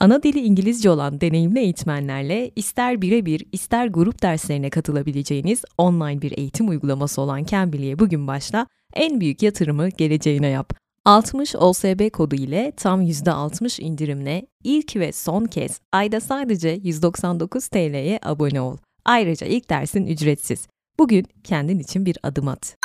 Ana dili İngilizce olan deneyimli eğitmenlerle ister birebir ister grup derslerine katılabileceğiniz online bir eğitim uygulaması olan Cambly'e bugün başla, en büyük yatırımı geleceğine yap. 60 OSB kodu ile tam %60 indirimle ilk ve son kez ayda sadece 199 TL'ye abone ol. Ayrıca ilk dersin ücretsiz. Bugün kendin için bir adım at.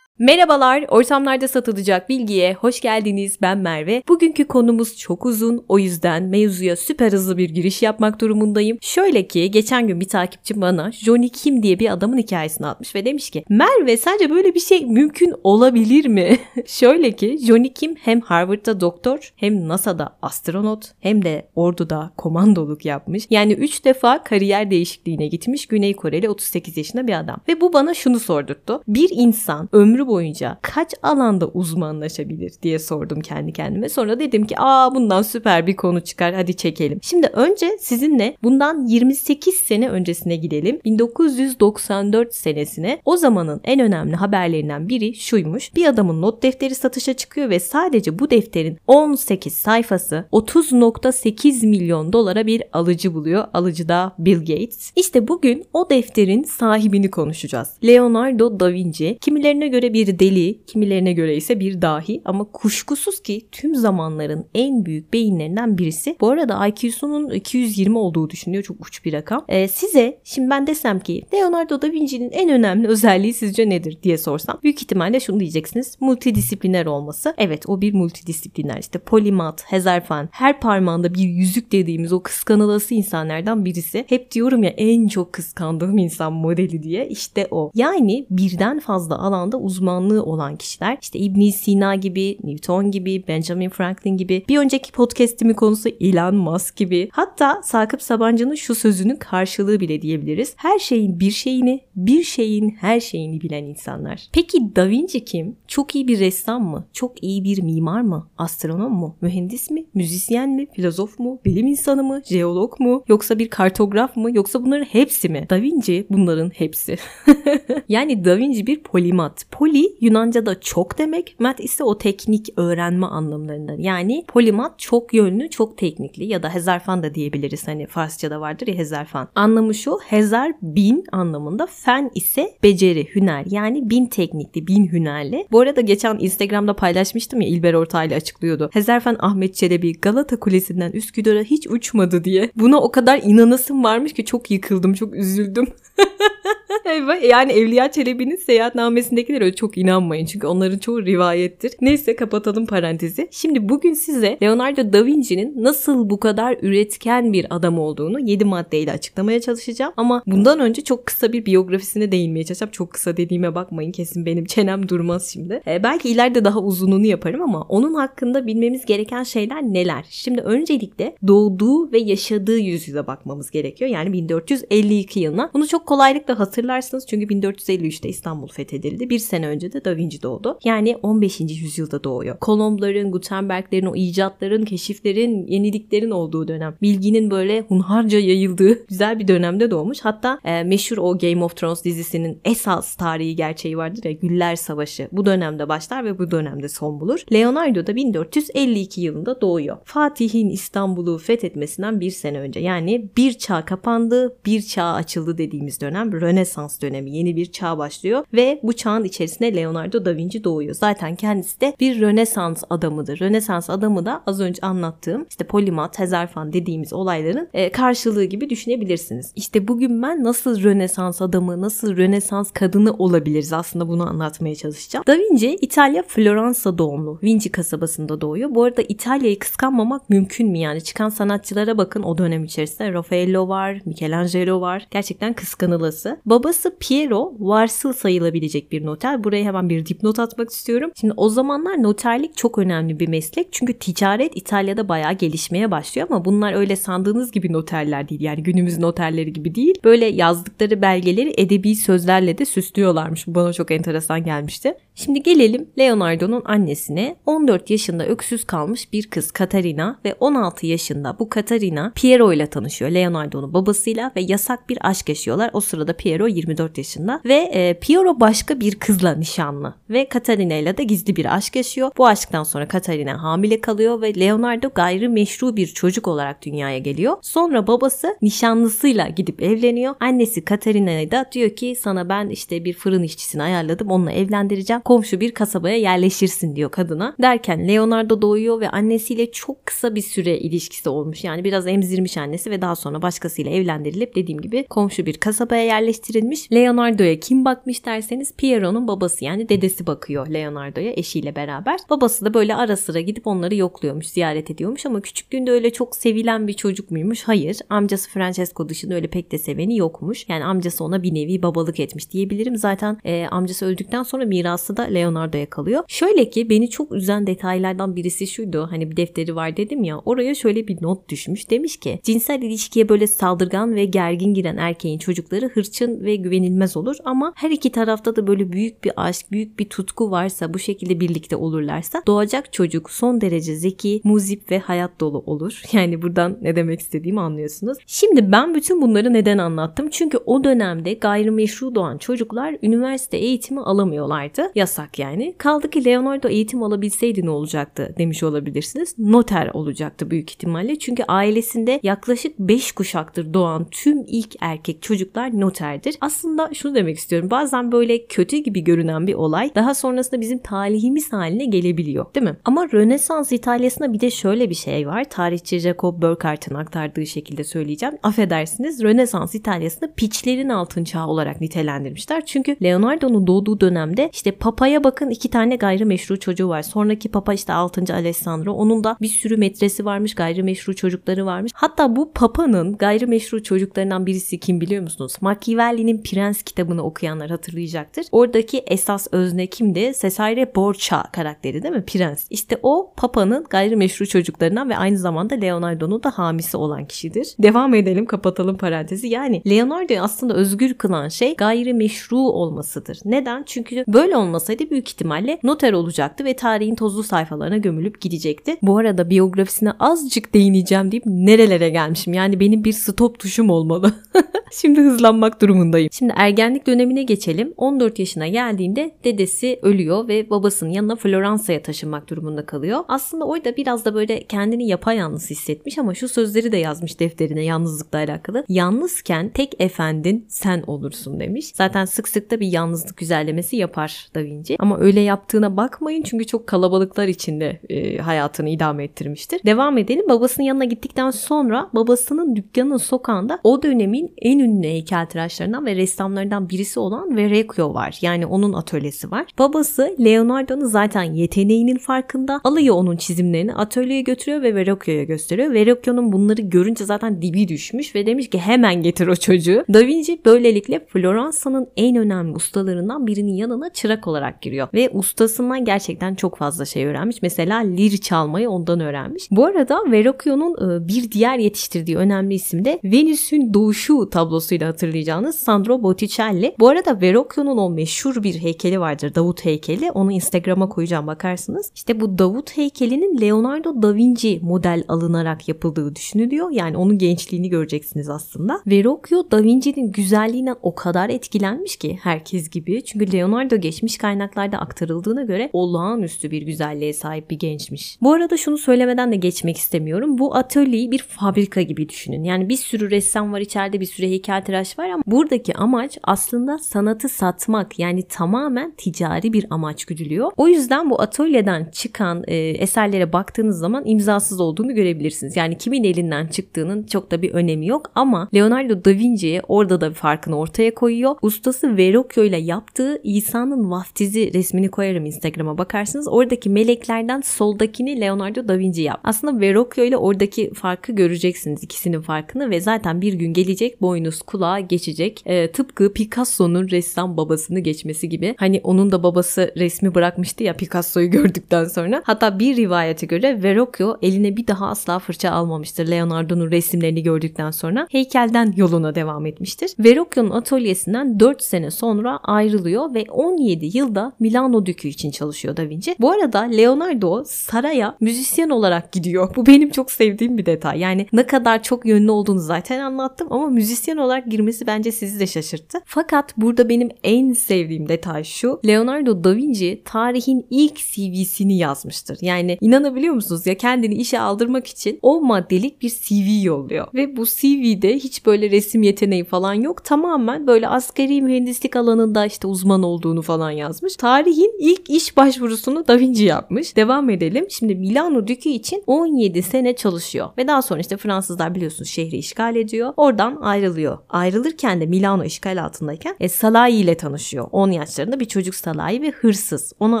Merhabalar, ortamlarda satılacak bilgiye hoş geldiniz. Ben Merve. Bugünkü konumuz çok uzun, o yüzden mevzuya süper hızlı bir giriş yapmak durumundayım. Şöyle ki, geçen gün bir takipçi bana Johnny Kim diye bir adamın hikayesini atmış ve demiş ki, Merve sence böyle bir şey mümkün olabilir mi? Şöyle ki, Johnny Kim hem Harvard'da doktor, hem NASA'da astronot, hem de orduda komandoluk yapmış. Yani 3 defa kariyer değişikliğine gitmiş Güney Koreli 38 yaşında bir adam. Ve bu bana şunu sordurttu. Bir insan ömrü boyunca kaç alanda uzmanlaşabilir diye sordum kendi kendime. Sonra dedim ki aa bundan süper bir konu çıkar hadi çekelim. Şimdi önce sizinle bundan 28 sene öncesine gidelim. 1994 senesine o zamanın en önemli haberlerinden biri şuymuş. Bir adamın not defteri satışa çıkıyor ve sadece bu defterin 18 sayfası 30.8 milyon dolara bir alıcı buluyor. Alıcı da Bill Gates. İşte bugün o defterin sahibini konuşacağız. Leonardo da Vinci kimilerine göre bir deli, kimilerine göre ise bir dahi ama kuşkusuz ki tüm zamanların en büyük beyinlerinden birisi. Bu arada IQ'sunun 220 olduğu düşünüyor. Çok uç bir rakam. Ee, size şimdi ben desem ki Leonardo da Vinci'nin en önemli özelliği sizce nedir diye sorsam büyük ihtimalle şunu diyeceksiniz. Multidisipliner olması. Evet o bir multidisipliner. İşte polimat, hezarfen, her parmağında bir yüzük dediğimiz o kıskanılası insanlardan birisi. Hep diyorum ya en çok kıskandığım insan modeli diye. İşte o. Yani birden fazla alanda uzman uzmanlığı olan kişiler işte İbn Sina gibi, Newton gibi, Benjamin Franklin gibi bir önceki podcast'imin konusu Elon Musk gibi hatta Sakıp Sabancı'nın şu sözünün karşılığı bile diyebiliriz. Her şeyin bir şeyini, bir şeyin her şeyini bilen insanlar. Peki Da Vinci kim? Çok iyi bir ressam mı? Çok iyi bir mimar mı? Astronom mu? Mühendis mi? Müzisyen mi? Filozof mu? Bilim insanı mı? Jeolog mu? Yoksa bir kartograf mı? Yoksa bunların hepsi mi? Da Vinci bunların hepsi. yani Da Vinci bir polimat. Poli Poli Yunanca'da çok demek, mat ise o teknik öğrenme anlamlarında. Yani polimat çok yönlü, çok teknikli ya da hezarfen de diyebiliriz. Hani Farsçada vardır ya hezarfen. Anlamı şu, hezar bin anlamında, fen ise beceri, hüner. Yani bin teknikli, bin hünerli. Bu arada geçen Instagram'da paylaşmıştım ya İlber Ortaylı açıklıyordu. Hezarfen Ahmet Çelebi Galata Kulesi'nden Üsküdar'a hiç uçmadı diye. Buna o kadar inanasım varmış ki çok yıkıldım, çok üzüldüm. yani Evliya Çelebi'nin seyahatnamesindekilere öyle çok inanmayın. Çünkü onların çoğu rivayettir. Neyse kapatalım parantezi. Şimdi bugün size Leonardo da Vinci'nin nasıl bu kadar üretken bir adam olduğunu 7 maddeyle açıklamaya çalışacağım. Ama bundan önce çok kısa bir biyografisine değinmeye çalışacağım. Çok kısa dediğime bakmayın kesin benim çenem durmaz şimdi. Ee, belki ileride daha uzununu yaparım ama onun hakkında bilmemiz gereken şeyler neler? Şimdi öncelikle doğduğu ve yaşadığı yüzyıla bakmamız gerekiyor. Yani 1452 yılına. Bunu çok kolaylıkla hatırlarsınız çünkü 1453'te İstanbul fethedildi. Bir sene önce de Da Vinci doğdu. Yani 15. yüzyılda doğuyor. Kolombların, Gutenberg'lerin, o icatların, keşiflerin, yeniliklerin olduğu dönem. Bilginin böyle hunharca yayıldığı güzel bir dönemde doğmuş. Hatta e, meşhur o Game of Thrones dizisinin esas tarihi gerçeği vardır ya Güller Savaşı. Bu dönemde başlar ve bu dönemde son bulur. Leonardo da 1452 yılında doğuyor. Fatih'in İstanbul'u fethetmesinden bir sene önce. Yani bir çağ kapandı, bir çağ açıldı dediğimiz dönem Rönesans dönemi. Yeni bir çağ başlıyor ve bu çağın içerisinde Leonardo da Vinci doğuyor. Zaten kendisi de bir Rönesans adamıdır. Rönesans adamı da az önce anlattığım işte polimat, hezarfen dediğimiz olayların e, karşılığı gibi düşünebilirsiniz. İşte bugün ben nasıl Rönesans adamı, nasıl Rönesans kadını olabiliriz aslında bunu anlatmaya çalışacağım. Da Vinci İtalya Floransa doğumlu. Vinci kasabasında doğuyor. Bu arada İtalya'yı kıskanmamak mümkün mü yani? Çıkan sanatçılara bakın o dönem içerisinde. Raffaello var, Michelangelo var. Gerçekten kıskanılası. Babası Piero varsıl sayılabilecek bir noter. Buraya hemen bir dipnot atmak istiyorum. Şimdi o zamanlar noterlik çok önemli bir meslek. Çünkü ticaret İtalya'da bayağı gelişmeye başlıyor ama bunlar öyle sandığınız gibi noterler değil. Yani günümüz noterleri gibi değil. Böyle yazdıkları belgeleri edebi sözlerle de süslüyorlarmış. Bu bana çok enteresan gelmişti. Şimdi gelelim Leonardo'nun annesine. 14 yaşında öksüz kalmış bir kız Katarina ve 16 yaşında bu Katarina Piero ile tanışıyor. Leonardo'nun babasıyla ve yasak bir aşk yaşıyorlar. O sırada Piero 24 yaşında ve e, Piero başka bir kızla nişanlı ve Katarina ile de gizli bir aşk yaşıyor. Bu aşktan sonra Katarina hamile kalıyor ve Leonardo gayrimeşru bir çocuk olarak dünyaya geliyor. Sonra babası nişanlısıyla gidip evleniyor. Annesi Katarina'ya da diyor ki sana ben işte bir fırın işçisini ayarladım onunla evlendireceğim. Komşu bir kasabaya yerleşirsin diyor kadına. Derken Leonardo doğuyor ve annesiyle çok kısa bir süre ilişkisi olmuş. Yani biraz emzirmiş annesi ve daha sonra başkasıyla evlendirilip dediğim gibi komşu bir kasabaya yerleştirilmiş. Leonardo'ya kim bakmış derseniz Piero'nun babası yani dedesi bakıyor Leonardo'ya eşiyle beraber. Babası da böyle ara sıra gidip onları yokluyormuş, ziyaret ediyormuş ama küçüklüğünde öyle çok sevilen bir çocuk muymuş? Hayır. Amcası Francesco dışında öyle pek de seveni yokmuş. Yani amcası ona bir nevi babalık etmiş diyebilirim. Zaten e, amcası öldükten sonra mirası da Leonardo'ya kalıyor. Şöyle ki beni çok üzen detaylardan birisi şuydu. Hani bir defteri var dedim ya. Oraya şöyle bir not düşmüş. Demiş ki cinsel ilişkiye böyle saldırgan ve gergin giren erkeğin çocukları hırçın ve güvenilmez olur ama her iki tarafta da böyle büyük bir aşk, büyük bir tutku varsa bu şekilde birlikte olurlarsa doğacak çocuk son derece zeki, muzip ve hayat dolu olur. Yani buradan ne demek istediğimi anlıyorsunuz. Şimdi ben bütün bunları neden anlattım? Çünkü o dönemde gayrimeşru doğan çocuklar üniversite eğitimi alamıyorlardı. Yasak yani. Kaldı ki Leonardo eğitim alabilseydi ne olacaktı demiş olabilirsiniz. Noter olacaktı büyük ihtimalle. Çünkü ailesinde yaklaşık 5 kuşaktır doğan tüm ilk erkek çocuklar noterdir. Aslında şunu demek istiyorum. Bazen böyle kötü gibi görünen bir olay daha sonrasında bizim talihimiz haline gelebiliyor değil mi? Ama Rönesans İtalya'sında bir de şöyle bir şey var. Tarihçi Jacob Burckhardt'ın aktardığı şekilde söyleyeceğim. Affedersiniz Rönesans İtalya'sında piçlerin altın çağı olarak nitelendirmişler. Çünkü Leonardo'nun doğduğu dönemde işte papaya bakın iki tane gayrimeşru çocuğu var. Sonraki papa işte 6. Alessandro. Onun da bir sürü metresi varmış. Gayrimeşru çocukları varmış. Hatta bu papanın gayrimeşru çocuklarından birisi kim biliyor musunuz? Machiavelli'nin Prens kitabını okuyanlar hatırlayacaktır. Oradaki esas özne kimdi? Cesare Borgia karakteri değil mi? Prens. İşte o papanın gayrimeşru çocuklarından ve aynı zamanda Leonardo'nun da hamisi olan kişidir. Devam edelim kapatalım parantezi. Yani Leonardo'yu aslında özgür kılan şey gayrimeşru olmasıdır. Neden? Çünkü böyle olmasaydı büyük ihtimalle noter olacaktı ve tarihin tozlu sayfalarına gömülüp gidecekti. Bu arada biyografisine azıcık değineceğim deyip nerelere gelmişim. Yani benim bir stop tuşum olmalı. Şimdi hızlanmak durumundayım. Şimdi ergenlik dönemine geçelim. 14 yaşına geldiğinde dedesi ölüyor ve babasının yanına Floransa'ya taşınmak durumunda kalıyor. Aslında orada biraz da böyle kendini yapayalnız hissetmiş ama şu sözleri de yazmış defterine yalnızlıkla alakalı. Yalnızken tek efendin sen olursun demiş. Zaten sık sık da bir yalnızlık güzellemesi yapar Da Vinci. Ama öyle yaptığına bakmayın çünkü çok kalabalıklar içinde e, hayatını idame ettirmiştir. Devam edelim. Babasının yanına gittikten sonra babasının dükkanının sokağında o dönemin en ünlü heykeltıraşlarından ve ressamlarından birisi olan Verrocchio var. Yani onun atölyesi var. Babası Leonardo'nun zaten yeteneğinin farkında. Alıyor onun çizimlerini atölyeye götürüyor ve Verrocchio'ya gösteriyor. Verrocchio'nun bunları görünce zaten dibi düşmüş ve demiş ki hemen getir o çocuğu. Da Vinci böylelikle Floransa'nın en önemli ustalarından birinin yanına çırak olarak giriyor. Ve ustasından gerçekten çok fazla şey öğrenmiş. Mesela lir çalmayı ondan öğrenmiş. Bu arada Verrocchio'nun e, bir diğer yetiştirdiği önemli isim de Venüs'ün doğuşu tablosuyla hatırlayacağınız Sandro Botticelli. Bu arada Verrocchio'nun o meşhur bir heykeli vardır. Davut heykeli. Onu Instagram'a koyacağım bakarsınız. İşte bu Davut heykelinin Leonardo da Vinci model alınarak yapıldığı düşünülüyor. Yani onun gençliğini göreceksiniz aslında. Verrocchio da Vinci'nin güzelliğinden o kadar etkilenmiş ki herkes gibi. Çünkü Leonardo geçmiş kaynaklarda aktarıldığına göre olağanüstü bir güzelliğe sahip bir gençmiş. Bu arada şunu söylemeden de geçmek istemiyorum. Bu atölyeyi bir fabrika gibi düşünün. Yani bir sürü ressam var içeride bir sürü heykeltıraş var ama buradaki amaç aslında sanatı satmak. Yani tamamen ticari bir amaç güdülüyor. O yüzden bu atölyeden çıkan e, eserlere baktığınız zaman imzasız olduğunu görebilirsiniz. Yani kimin elinden çıktığının çok da bir önemi yok ama Leonardo da Vinci'ye orada da bir farkını ortaya koyuyor. Ustası Verrocchio ile yaptığı İsa'nın vaftizi resmini koyarım Instagram'a bakarsınız. Oradaki meleklerden soldakini Leonardo da Vinci yap. Aslında Verrocchio ile oradaki farkı göreceksiniz ikisinin farkını ve zaten bir gün gelecek boynuz kulağa geçecek. E, tıpkı Picasso'nun ressam babasını geçmesi gibi. Hani onun da babası resmi bırakmıştı ya Picasso'yu gördükten sonra. Hatta bir rivayete göre Verrocchio eline bir daha asla fırça almamıştır Leonardo'nun resimlerini gördükten sonra. Heykelden yoluna devam etmiştir. Verrocchio'nun atölyesinden 4 sene sonra ayrılıyor ve 17 yılda Milano Dükü için çalışıyor Da Vinci. Bu arada Leonardo saraya müzisyen olarak gidiyor. Bu benim çok sevdiğim bir detay. Yani ne kadar çok yönlü olduğunu zaten anlattım ama müzisyen olarak girmesi getirmesi bence sizi de şaşırttı. Fakat burada benim en sevdiğim detay şu. Leonardo da Vinci tarihin ilk CV'sini yazmıştır. Yani inanabiliyor musunuz ya kendini işe aldırmak için o maddelik bir CV yolluyor. Ve bu CV'de hiç böyle resim yeteneği falan yok. Tamamen böyle askeri mühendislik alanında işte uzman olduğunu falan yazmış. Tarihin ilk iş başvurusunu Da Vinci yapmış. Devam edelim. Şimdi Milano Dükü için 17 sene çalışıyor. Ve daha sonra işte Fransızlar biliyorsunuz şehri işgal ediyor. Oradan ayrılıyor. Ayrılırken de Milano işgal altındayken e, Salahi ile tanışıyor. 10 yaşlarında bir çocuk Salahi ve hırsız. Ona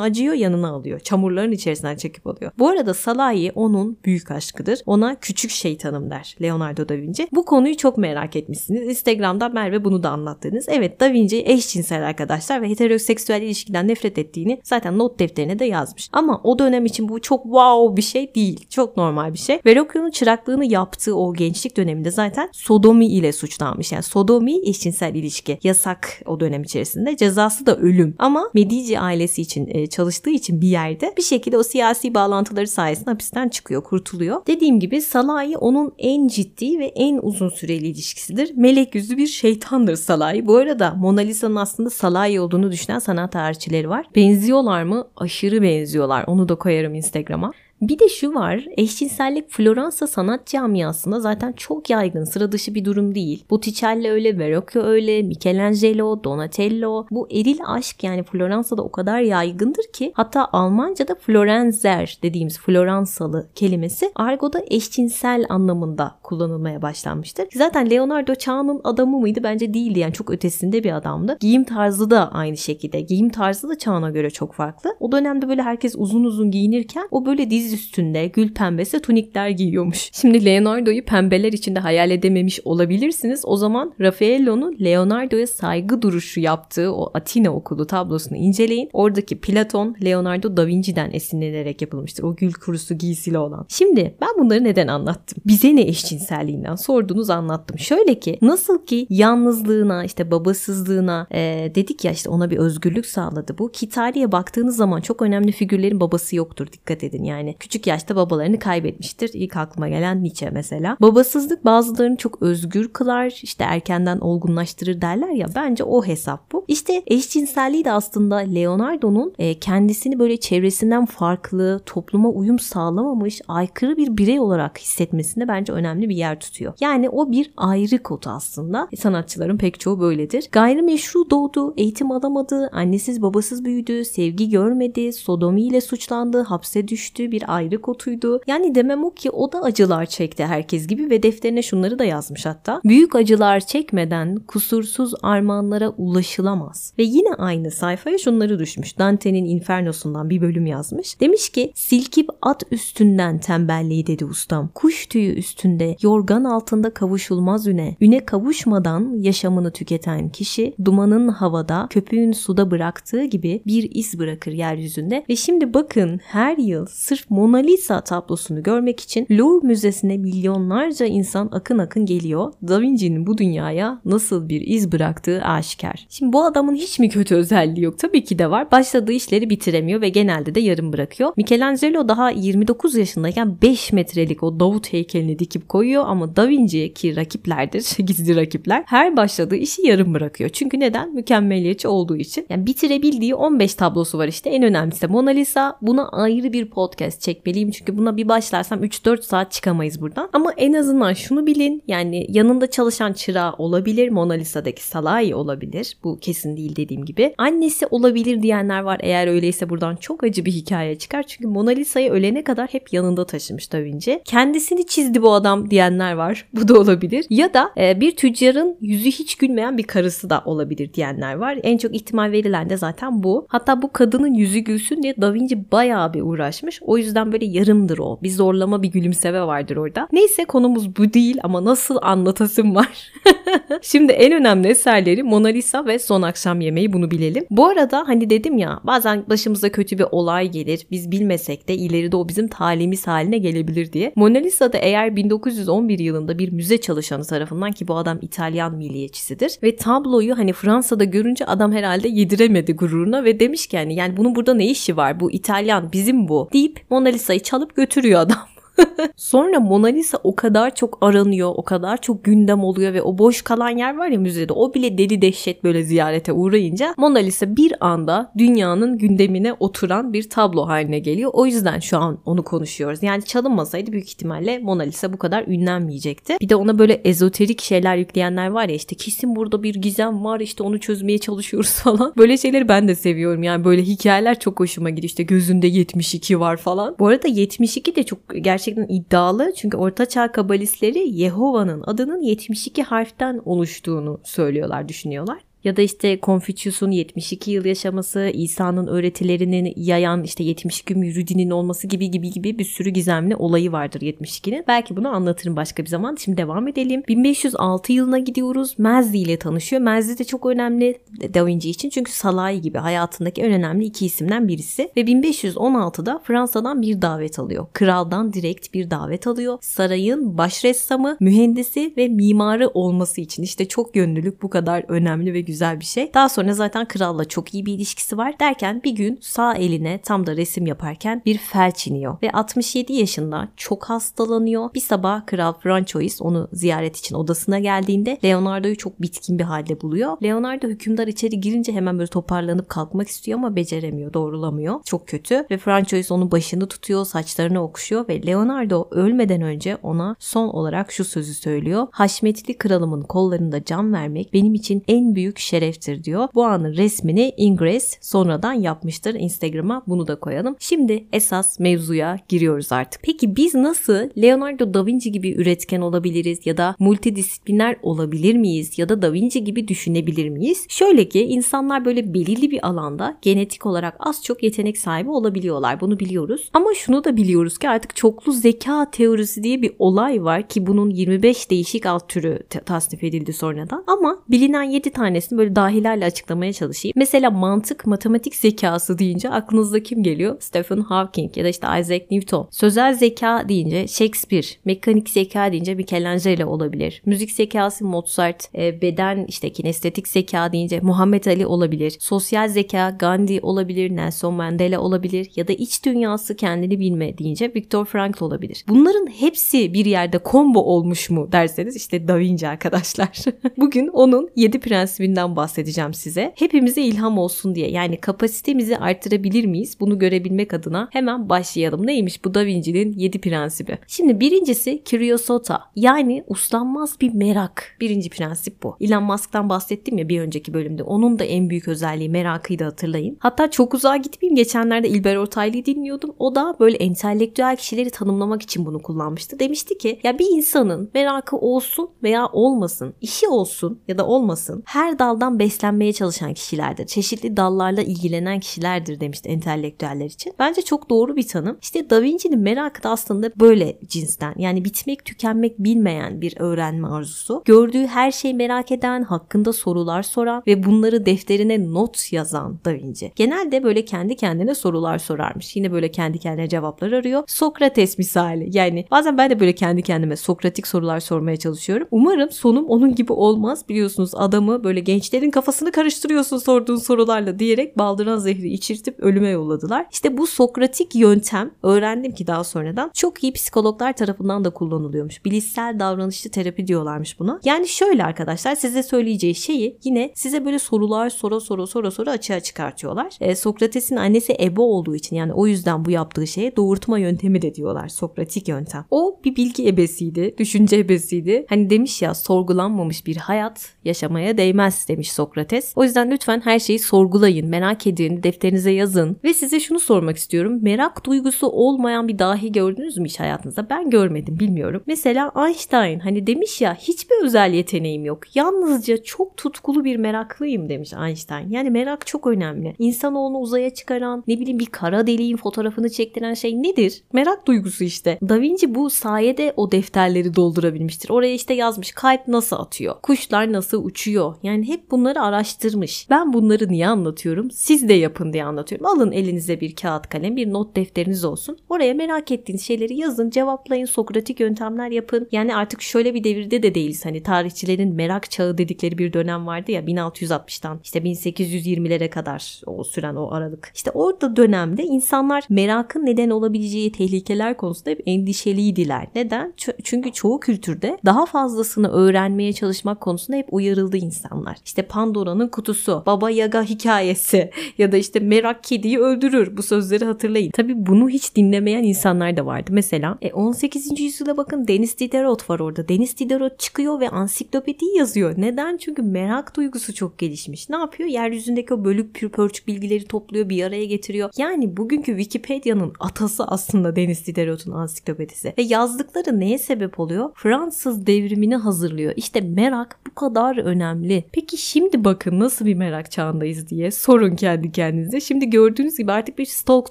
acıyor yanına alıyor. Çamurların içerisinden çekip alıyor. Bu arada Salahi onun büyük aşkıdır. Ona küçük şeytanım der Leonardo da Vinci. Bu konuyu çok merak etmişsiniz. Instagram'da Merve bunu da anlattınız. Evet Da Vinci eşcinsel arkadaşlar ve heteroseksüel ilişkiden nefret ettiğini zaten not defterine de yazmış. Ama o dönem için bu çok wow bir şey değil. Çok normal bir şey. Verrocchio'nun çıraklığını yaptığı o gençlik döneminde zaten sodomi ile suçlanmış. Yani sodomi eşcinsel ilişki yasak o dönem içerisinde. Cezası da ölüm. Ama Medici ailesi için e, çalıştığı için bir yerde bir şekilde o siyasi bağlantıları sayesinde hapisten çıkıyor, kurtuluyor. Dediğim gibi Salahi onun en ciddi ve en uzun süreli ilişkisidir. Melek yüzlü bir şeytandır Salahi. Bu arada Mona Lisa'nın aslında Salahi olduğunu düşünen sanat tarihçileri var. Benziyorlar mı? Aşırı benziyorlar. Onu da koyarım Instagram'a. Bir de şu var, eşcinsellik Floransa sanat camiasında zaten çok yaygın, sıra dışı bir durum değil. Botticelli öyle, Verrocchio öyle, Michelangelo, Donatello. Bu eril aşk yani Floransa'da o kadar yaygındır ki hatta Almanca'da Florenzer dediğimiz Floransalı kelimesi argoda eşcinsel anlamında kullanılmaya başlanmıştır. Zaten Leonardo çağının adamı mıydı? Bence değildi yani çok ötesinde bir adamdı. Giyim tarzı da aynı şekilde. Giyim tarzı da çağına göre çok farklı. O dönemde böyle herkes uzun uzun giyinirken o böyle diz üstünde gül pembesi tunikler giyiyormuş. Şimdi Leonardo'yu pembeler içinde hayal edememiş olabilirsiniz. O zaman Raffaello'nun Leonardo'ya saygı duruşu yaptığı o Atina okulu tablosunu inceleyin. Oradaki Platon Leonardo da Vinci'den esinlenerek yapılmıştır. O gül kurusu giysili olan. Şimdi ben bunları neden anlattım? Bize ne eşcinselliğinden sorduğunuz anlattım. Şöyle ki nasıl ki yalnızlığına işte babasızlığına e, dedik ya işte ona bir özgürlük sağladı bu. Ki tarihe baktığınız zaman çok önemli figürlerin babası yoktur dikkat edin yani küçük yaşta babalarını kaybetmiştir. İlk aklıma gelen Nietzsche mesela. Babasızlık bazılarını çok özgür kılar, işte erkenden olgunlaştırır derler ya bence o hesap bu. İşte eşcinselliği de aslında Leonardo'nun e, kendisini böyle çevresinden farklı, topluma uyum sağlamamış, aykırı bir birey olarak hissetmesinde bence önemli bir yer tutuyor. Yani o bir ayrı kotu aslında. E, sanatçıların pek çoğu böyledir. Gayrimeşru doğdu, eğitim alamadı, annesiz babasız büyüdü, sevgi görmedi, sodomiyle suçlandı, hapse düştü, bir ayrı kotuydu. Yani demem o ki o da acılar çekti herkes gibi ve defterine şunları da yazmış hatta. Büyük acılar çekmeden kusursuz armağanlara ulaşılamaz. Ve yine aynı sayfaya şunları düşmüş. Dante'nin Inferno'sundan bir bölüm yazmış. Demiş ki silkip at üstünden tembelliği dedi ustam. Kuş tüyü üstünde yorgan altında kavuşulmaz üne. Üne kavuşmadan yaşamını tüketen kişi dumanın havada köpüğün suda bıraktığı gibi bir iz bırakır yeryüzünde. Ve şimdi bakın her yıl sırf Mona Lisa tablosunu görmek için Louvre Müzesi'ne milyonlarca insan akın akın geliyor. Da Vinci'nin bu dünyaya nasıl bir iz bıraktığı aşikar. Şimdi bu adamın hiç mi kötü özelliği yok? Tabii ki de var. Başladığı işleri bitiremiyor ve genelde de yarım bırakıyor. Michelangelo daha 29 yaşındayken 5 metrelik o Davut heykelini dikip koyuyor ama Da Vinci ki rakiplerdir, gizli rakipler her başladığı işi yarım bırakıyor. Çünkü neden? Mükemmeliyetçi olduğu için. Yani bitirebildiği 15 tablosu var işte. En önemlisi de Mona Lisa. Buna ayrı bir podcast çekmeliyim çünkü buna bir başlarsam 3-4 saat çıkamayız buradan. Ama en azından şunu bilin yani yanında çalışan çırağı olabilir. Mona Lisa'daki Salahi olabilir. Bu kesin değil dediğim gibi. Annesi olabilir diyenler var. Eğer öyleyse buradan çok acı bir hikaye çıkar. Çünkü Mona Lisa'yı ölene kadar hep yanında taşımış Da Vinci. Kendisini çizdi bu adam diyenler var. Bu da olabilir. Ya da e, bir tüccarın yüzü hiç gülmeyen bir karısı da olabilir diyenler var. En çok ihtimal verilen de zaten bu. Hatta bu kadının yüzü gülsün diye Da Vinci bayağı bir uğraşmış. O yüzden böyle yarımdır o. Bir zorlama bir gülümseme vardır orada. Neyse konumuz bu değil ama nasıl anlatasım var. Şimdi en önemli eserleri Mona Lisa ve Son Akşam Yemeği bunu bilelim. Bu arada hani dedim ya bazen başımıza kötü bir olay gelir. Biz bilmesek de ileride o bizim talimiz haline gelebilir diye. Mona Lisa da eğer 1911 yılında bir müze çalışanı tarafından ki bu adam İtalyan milliyetçisidir ve tabloyu hani Fransa'da görünce adam herhalde yediremedi gururuna ve demiş ki yani yani bunun burada ne işi var bu İtalyan bizim bu deyip Mona Lisa'yı çalıp götürüyor adam. Sonra Mona Lisa o kadar çok aranıyor, o kadar çok gündem oluyor ve o boş kalan yer var ya müzede o bile deli dehşet böyle ziyarete uğrayınca Mona Lisa bir anda dünyanın gündemine oturan bir tablo haline geliyor. O yüzden şu an onu konuşuyoruz. Yani çalınmasaydı büyük ihtimalle Mona Lisa bu kadar ünlenmeyecekti. Bir de ona böyle ezoterik şeyler yükleyenler var ya işte kesin burada bir gizem var işte onu çözmeye çalışıyoruz falan. Böyle şeyleri ben de seviyorum. Yani böyle hikayeler çok hoşuma gidiyor. İşte gözünde 72 var falan. Bu arada 72 de çok gerçekten iddialı. Çünkü ortaçağ kabalistleri Yehova'nın adının 72 harften oluştuğunu söylüyorlar, düşünüyorlar. Ya da işte Confucius'un 72 yıl yaşaması, İsa'nın öğretilerinin yayan işte 72 müridinin olması gibi gibi gibi bir sürü gizemli olayı vardır 72'nin. Belki bunu anlatırım başka bir zaman. Şimdi devam edelim. 1506 yılına gidiyoruz. Mezdi ile tanışıyor. Mezdi de çok önemli Da Vinci için çünkü Salai gibi hayatındaki en önemli iki isimden birisi. Ve 1516'da Fransa'dan bir davet alıyor. Kraldan direkt bir davet alıyor. Sarayın baş ressamı, mühendisi ve mimarı olması için. işte çok yönlülük bu kadar önemli ve güzel güzel bir şey. Daha sonra zaten kralla çok iyi bir ilişkisi var. Derken bir gün sağ eline tam da resim yaparken bir felç iniyor. Ve 67 yaşında çok hastalanıyor. Bir sabah kral Francois onu ziyaret için odasına geldiğinde Leonardo'yu çok bitkin bir halde buluyor. Leonardo hükümdar içeri girince hemen böyle toparlanıp kalkmak istiyor ama beceremiyor, doğrulamıyor. Çok kötü ve Francois onun başını tutuyor, saçlarını okşuyor ve Leonardo ölmeden önce ona son olarak şu sözü söylüyor. Haşmetli kralımın kollarında can vermek benim için en büyük şereftir diyor. Bu anın resmini Ingress sonradan yapmıştır Instagram'a bunu da koyalım. Şimdi esas mevzuya giriyoruz artık. Peki biz nasıl Leonardo da Vinci gibi üretken olabiliriz ya da multidisipliner olabilir miyiz ya da da Vinci gibi düşünebilir miyiz? Şöyle ki insanlar böyle belirli bir alanda genetik olarak az çok yetenek sahibi olabiliyorlar. Bunu biliyoruz. Ama şunu da biliyoruz ki artık çoklu zeka teorisi diye bir olay var ki bunun 25 değişik alt türü tasnif edildi sonradan. Ama bilinen 7 tanesi tanesini böyle dahilerle açıklamaya çalışayım. Mesela mantık, matematik zekası deyince aklınızda kim geliyor? Stephen Hawking ya da işte Isaac Newton. Sözel zeka deyince Shakespeare, mekanik zeka deyince Michelangelo olabilir. Müzik zekası Mozart, e, beden işte kinestetik zeka deyince Muhammed Ali olabilir. Sosyal zeka Gandhi olabilir, Nelson Mandela olabilir ya da iç dünyası kendini bilme deyince Viktor Frankl olabilir. Bunların hepsi bir yerde combo olmuş mu derseniz işte Da Vinci arkadaşlar. Bugün onun 7 prensibinden bundan bahsedeceğim size. Hepimize ilham olsun diye yani kapasitemizi arttırabilir miyiz? Bunu görebilmek adına hemen başlayalım. Neymiş bu Da Vinci'nin 7 prensibi? Şimdi birincisi curiosota yani uslanmaz bir merak. Birinci prensip bu. Elon Musk'tan bahsettim ya bir önceki bölümde. Onun da en büyük özelliği merakıydı hatırlayın. Hatta çok uzağa gitmeyeyim. Geçenlerde İlber Ortaylı'yı dinliyordum. O da böyle entelektüel kişileri tanımlamak için bunu kullanmıştı. Demişti ki ya bir insanın merakı olsun veya olmasın, işi olsun ya da olmasın her dal daldan beslenmeye çalışan kişilerdir. Çeşitli dallarla ilgilenen kişilerdir demişti entelektüeller için. Bence çok doğru bir tanım. İşte Da Vinci'nin merakı da aslında böyle cinsten. Yani bitmek tükenmek bilmeyen bir öğrenme arzusu. Gördüğü her şeyi merak eden, hakkında sorular soran ve bunları defterine not yazan Da Vinci. Genelde böyle kendi kendine sorular sorarmış. Yine böyle kendi kendine cevaplar arıyor. Sokrates misali. Yani bazen ben de böyle kendi kendime Sokratik sorular sormaya çalışıyorum. Umarım sonum onun gibi olmaz. Biliyorsunuz adamı böyle genç gençlerin kafasını karıştırıyorsun sorduğun sorularla diyerek baldıran zehri içirtip ölüme yolladılar. İşte bu Sokratik yöntem öğrendim ki daha sonradan çok iyi psikologlar tarafından da kullanılıyormuş. Bilişsel davranışlı terapi diyorlarmış buna. Yani şöyle arkadaşlar size söyleyeceği şeyi yine size böyle sorular sora sora sora sora açığa çıkartıyorlar. E, Sokrates'in annesi Ebe olduğu için yani o yüzden bu yaptığı şeye doğurtma yöntemi de diyorlar. Sokratik yöntem. O bir bilgi ebesiydi, düşünce ebesiydi. Hani demiş ya sorgulanmamış bir hayat yaşamaya değmez demiş Sokrates. O yüzden lütfen her şeyi sorgulayın, merak edin, defterinize yazın. Ve size şunu sormak istiyorum. Merak duygusu olmayan bir dahi gördünüz mü hiç hayatınızda? Ben görmedim, bilmiyorum. Mesela Einstein hani demiş ya hiçbir özel yeteneğim yok. Yalnızca çok tutkulu bir meraklıyım demiş Einstein. Yani merak çok önemli. İnsanoğlunu uzaya çıkaran, ne bileyim bir kara deliğin fotoğrafını çektiren şey nedir? Merak duygusu işte. Da Vinci bu sayede o defterleri doldurabilmiştir. Oraya işte yazmış kalp nasıl atıyor? Kuşlar nasıl uçuyor? Yani hep gelip bunları araştırmış. Ben bunları niye anlatıyorum? Siz de yapın diye anlatıyorum. Alın elinize bir kağıt kalem, bir not defteriniz olsun. Oraya merak ettiğiniz şeyleri yazın, cevaplayın, sokratik yöntemler yapın. Yani artık şöyle bir devirde de değiliz. Hani tarihçilerin merak çağı dedikleri bir dönem vardı ya 1660'tan işte 1820'lere kadar o süren o aralık. İşte orada dönemde insanlar merakın neden olabileceği tehlikeler konusunda hep endişeliydiler. Neden? Çünkü çoğu kültürde daha fazlasını öğrenmeye çalışmak konusunda hep uyarıldı insanlar. İşte Pandora'nın kutusu, Baba Yaga hikayesi ya da işte merak kediyi öldürür. Bu sözleri hatırlayın. Tabi bunu hiç dinlemeyen insanlar da vardı. Mesela e, 18. yüzyıla bakın Deniz Diderot var orada. Deniz Diderot çıkıyor ve ansiklopediyi yazıyor. Neden? Çünkü merak duygusu çok gelişmiş. Ne yapıyor? Yeryüzündeki o bölük pürpörçük bilgileri topluyor, bir araya getiriyor. Yani bugünkü Wikipedia'nın atası aslında Deniz Diderot'un ansiklopedisi. Ve yazdıkları neye sebep oluyor? Fransız devrimini hazırlıyor. İşte merak bu kadar önemli. Peki şimdi bakın nasıl bir merak çağındayız diye sorun kendi kendinize. Şimdi gördüğünüz gibi artık bir stalk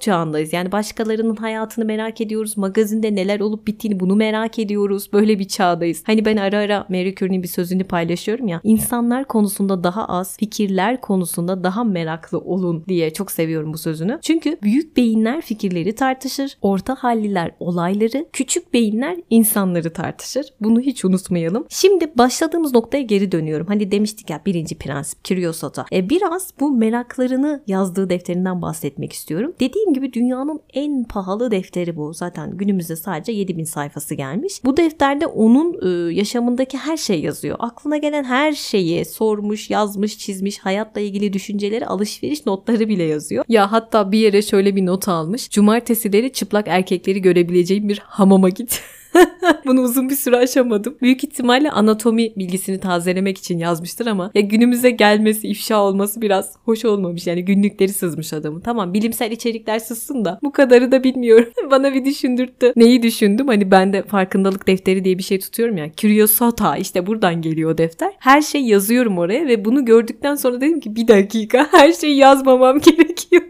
çağındayız. Yani başkalarının hayatını merak ediyoruz. Magazinde neler olup bittiğini bunu merak ediyoruz. Böyle bir çağdayız. Hani ben ara ara Mary Curie'nin bir sözünü paylaşıyorum ya. İnsanlar konusunda daha az, fikirler konusunda daha meraklı olun diye çok seviyorum bu sözünü. Çünkü büyük beyinler fikirleri tartışır. Orta halliler olayları, küçük beyinler insanları tartışır. Bunu hiç unutmayalım. Şimdi başladığımız noktaya geri dönüyorum. Hani demiştik ya birinci prensip Curiosity. E, biraz bu meraklarını yazdığı defterinden bahsetmek istiyorum. Dediğim gibi dünyanın en pahalı defteri bu. Zaten günümüzde sadece 7000 sayfası gelmiş. Bu defterde onun e, yaşamındaki her şey yazıyor. Aklına gelen her şeyi sormuş, yazmış, çizmiş, hayatla ilgili düşünceleri, alışveriş notları bile yazıyor. Ya hatta bir yere şöyle bir not almış. Cumartesileri çıplak erkekleri görebileceğim bir hamama git. Bunu uzun bir süre aşamadım. Büyük ihtimalle anatomi bilgisini tazelemek için yazmıştır ama ya günümüze gelmesi, ifşa olması biraz hoş olmamış. Yani günlükleri sızmış adamın. Tamam bilimsel içerikler sızsın da bu kadarı da bilmiyorum. Bana bir düşündürttü. Neyi düşündüm? Hani ben de farkındalık defteri diye bir şey tutuyorum ya. Curiosata işte buradan geliyor o defter. Her şey yazıyorum oraya ve bunu gördükten sonra dedim ki bir dakika her şeyi yazmamam gerekiyor.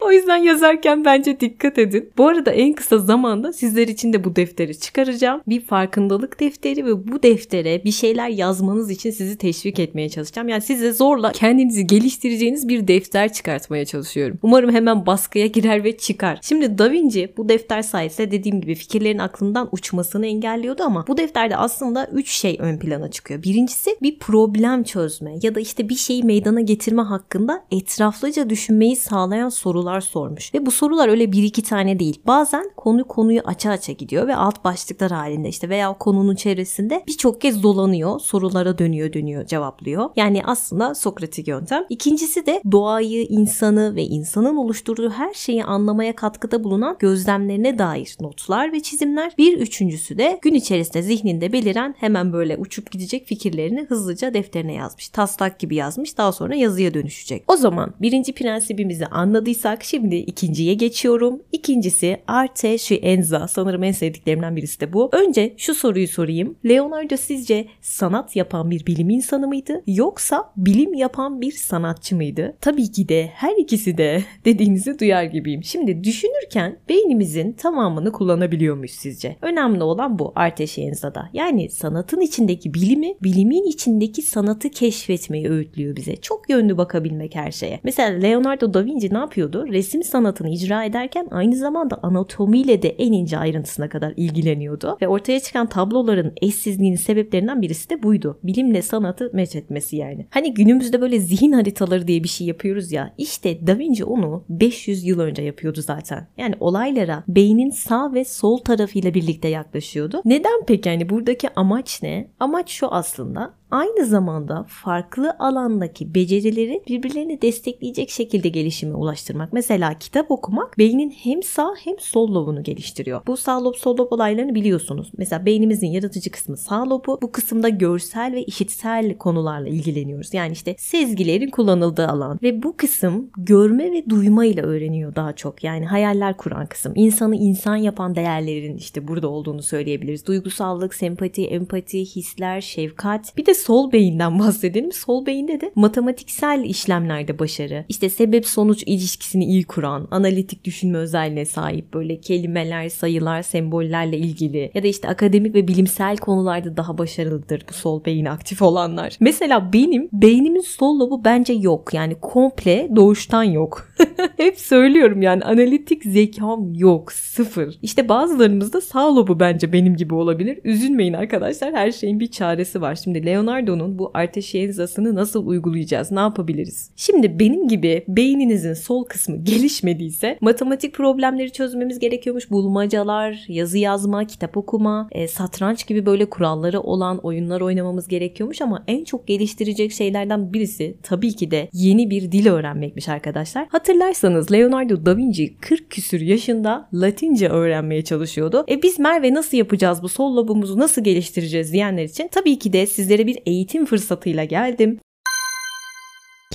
O yüzden yazarken bence dikkat edin. Bu arada en kısa zamanda sizler için de bu defteri çıkaracağım. Bir farkındalık defteri ve bu deftere bir şeyler yazmanız için sizi teşvik etmeye çalışacağım. Yani size zorla kendinizi geliştireceğiniz bir defter çıkartmaya çalışıyorum. Umarım hemen baskıya girer ve çıkar. Şimdi Da Vinci bu defter sayesinde dediğim gibi fikirlerin aklından uçmasını engelliyordu ama bu defterde aslında 3 şey ön plana çıkıyor. Birincisi bir problem çözme ya da işte bir şeyi meydana getirme hakkında etraflıca düşünmeyi sağlayan sorular sorular sormuş. Ve bu sorular öyle bir iki tane değil. Bazen konu konuyu aça aça gidiyor ve alt başlıklar halinde işte veya konunun çevresinde birçok kez dolanıyor. Sorulara dönüyor dönüyor cevaplıyor. Yani aslında Sokratik yöntem. İkincisi de doğayı, insanı ve insanın oluşturduğu her şeyi anlamaya katkıda bulunan gözlemlerine dair notlar ve çizimler. Bir üçüncüsü de gün içerisinde zihninde beliren hemen böyle uçup gidecek fikirlerini hızlıca defterine yazmış. Taslak gibi yazmış daha sonra yazıya dönüşecek. O zaman birinci prensibimizi anladıysak Şimdi ikinciye geçiyorum. İkincisi Arte Scienza. Sanırım en sevdiklerimden birisi de bu. Önce şu soruyu sorayım. Leonardo sizce sanat yapan bir bilim insanı mıydı? Yoksa bilim yapan bir sanatçı mıydı? Tabii ki de her ikisi de dediğinizi duyar gibiyim. Şimdi düşünürken beynimizin tamamını kullanabiliyor muyuz sizce? Önemli olan bu Arte Scienza'da. Yani sanatın içindeki bilimi, bilimin içindeki sanatı keşfetmeyi öğütlüyor bize. Çok yönlü bakabilmek her şeye. Mesela Leonardo da Vinci ne yapıyordu? Resim sanatını icra ederken aynı zamanda anatomiyle de en ince ayrıntısına kadar ilgileniyordu. Ve ortaya çıkan tabloların eşsizliğinin sebeplerinden birisi de buydu. Bilimle sanatı meç etmesi yani. Hani günümüzde böyle zihin haritaları diye bir şey yapıyoruz ya. İşte Da Vinci onu 500 yıl önce yapıyordu zaten. Yani olaylara beynin sağ ve sol tarafıyla birlikte yaklaşıyordu. Neden peki yani buradaki amaç ne? Amaç şu aslında aynı zamanda farklı alandaki becerileri birbirlerini destekleyecek şekilde gelişime ulaştırmak. Mesela kitap okumak beynin hem sağ hem sol lobunu geliştiriyor. Bu sağ lob sol lob olaylarını biliyorsunuz. Mesela beynimizin yaratıcı kısmı sağ lobu. Bu kısımda görsel ve işitsel konularla ilgileniyoruz. Yani işte sezgilerin kullanıldığı alan ve bu kısım görme ve duyma ile öğreniyor daha çok. Yani hayaller kuran kısım. İnsanı insan yapan değerlerin işte burada olduğunu söyleyebiliriz. Duygusallık, sempati, empati, hisler, şefkat. Bir de sol beyinden bahsedelim. Sol beyinde de matematiksel işlemlerde başarı, işte sebep sonuç ilişkisini iyi kuran, analitik düşünme özelliğine sahip böyle kelimeler, sayılar, sembollerle ilgili ya da işte akademik ve bilimsel konularda daha başarılıdır bu sol beyni aktif olanlar. Mesela benim beynimin sol lobu bence yok. Yani komple doğuştan yok. Hep söylüyorum yani analitik zekam yok. Sıfır. İşte bazılarımızda sağ lobu bence benim gibi olabilir. Üzülmeyin arkadaşlar her şeyin bir çaresi var. Şimdi Leonardo'nun bu arteşiyenzasını nasıl uygulayacağız? Ne yapabiliriz? Şimdi benim gibi beyninizin sol kısmı gelişmediyse matematik problemleri çözmemiz gerekiyormuş. Bulmacalar, yazı yazma, kitap okuma, e, satranç gibi böyle kuralları olan oyunlar oynamamız gerekiyormuş ama en çok geliştirecek şeylerden birisi tabii ki de yeni bir dil öğrenmekmiş arkadaşlar. Hatırlarsanız Leonardo da Vinci 40 küsür yaşında Latince öğrenmeye çalışıyordu. E biz Merve nasıl yapacağız bu sol lobumuzu nasıl geliştireceğiz diyenler için tabii ki de sizlere bir eğitim fırsatıyla geldim.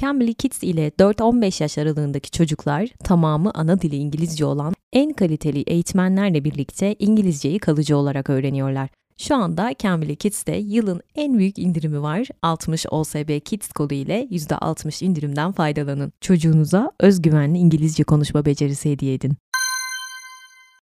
Cambly Kids ile 4-15 yaş aralığındaki çocuklar tamamı ana dili İngilizce olan en kaliteli eğitmenlerle birlikte İngilizceyi kalıcı olarak öğreniyorlar. Şu anda Cambly Kids'te yılın en büyük indirimi var. 60 OSB Kids kodu ile %60 indirimden faydalanın. Çocuğunuza özgüvenli İngilizce konuşma becerisi hediye edin.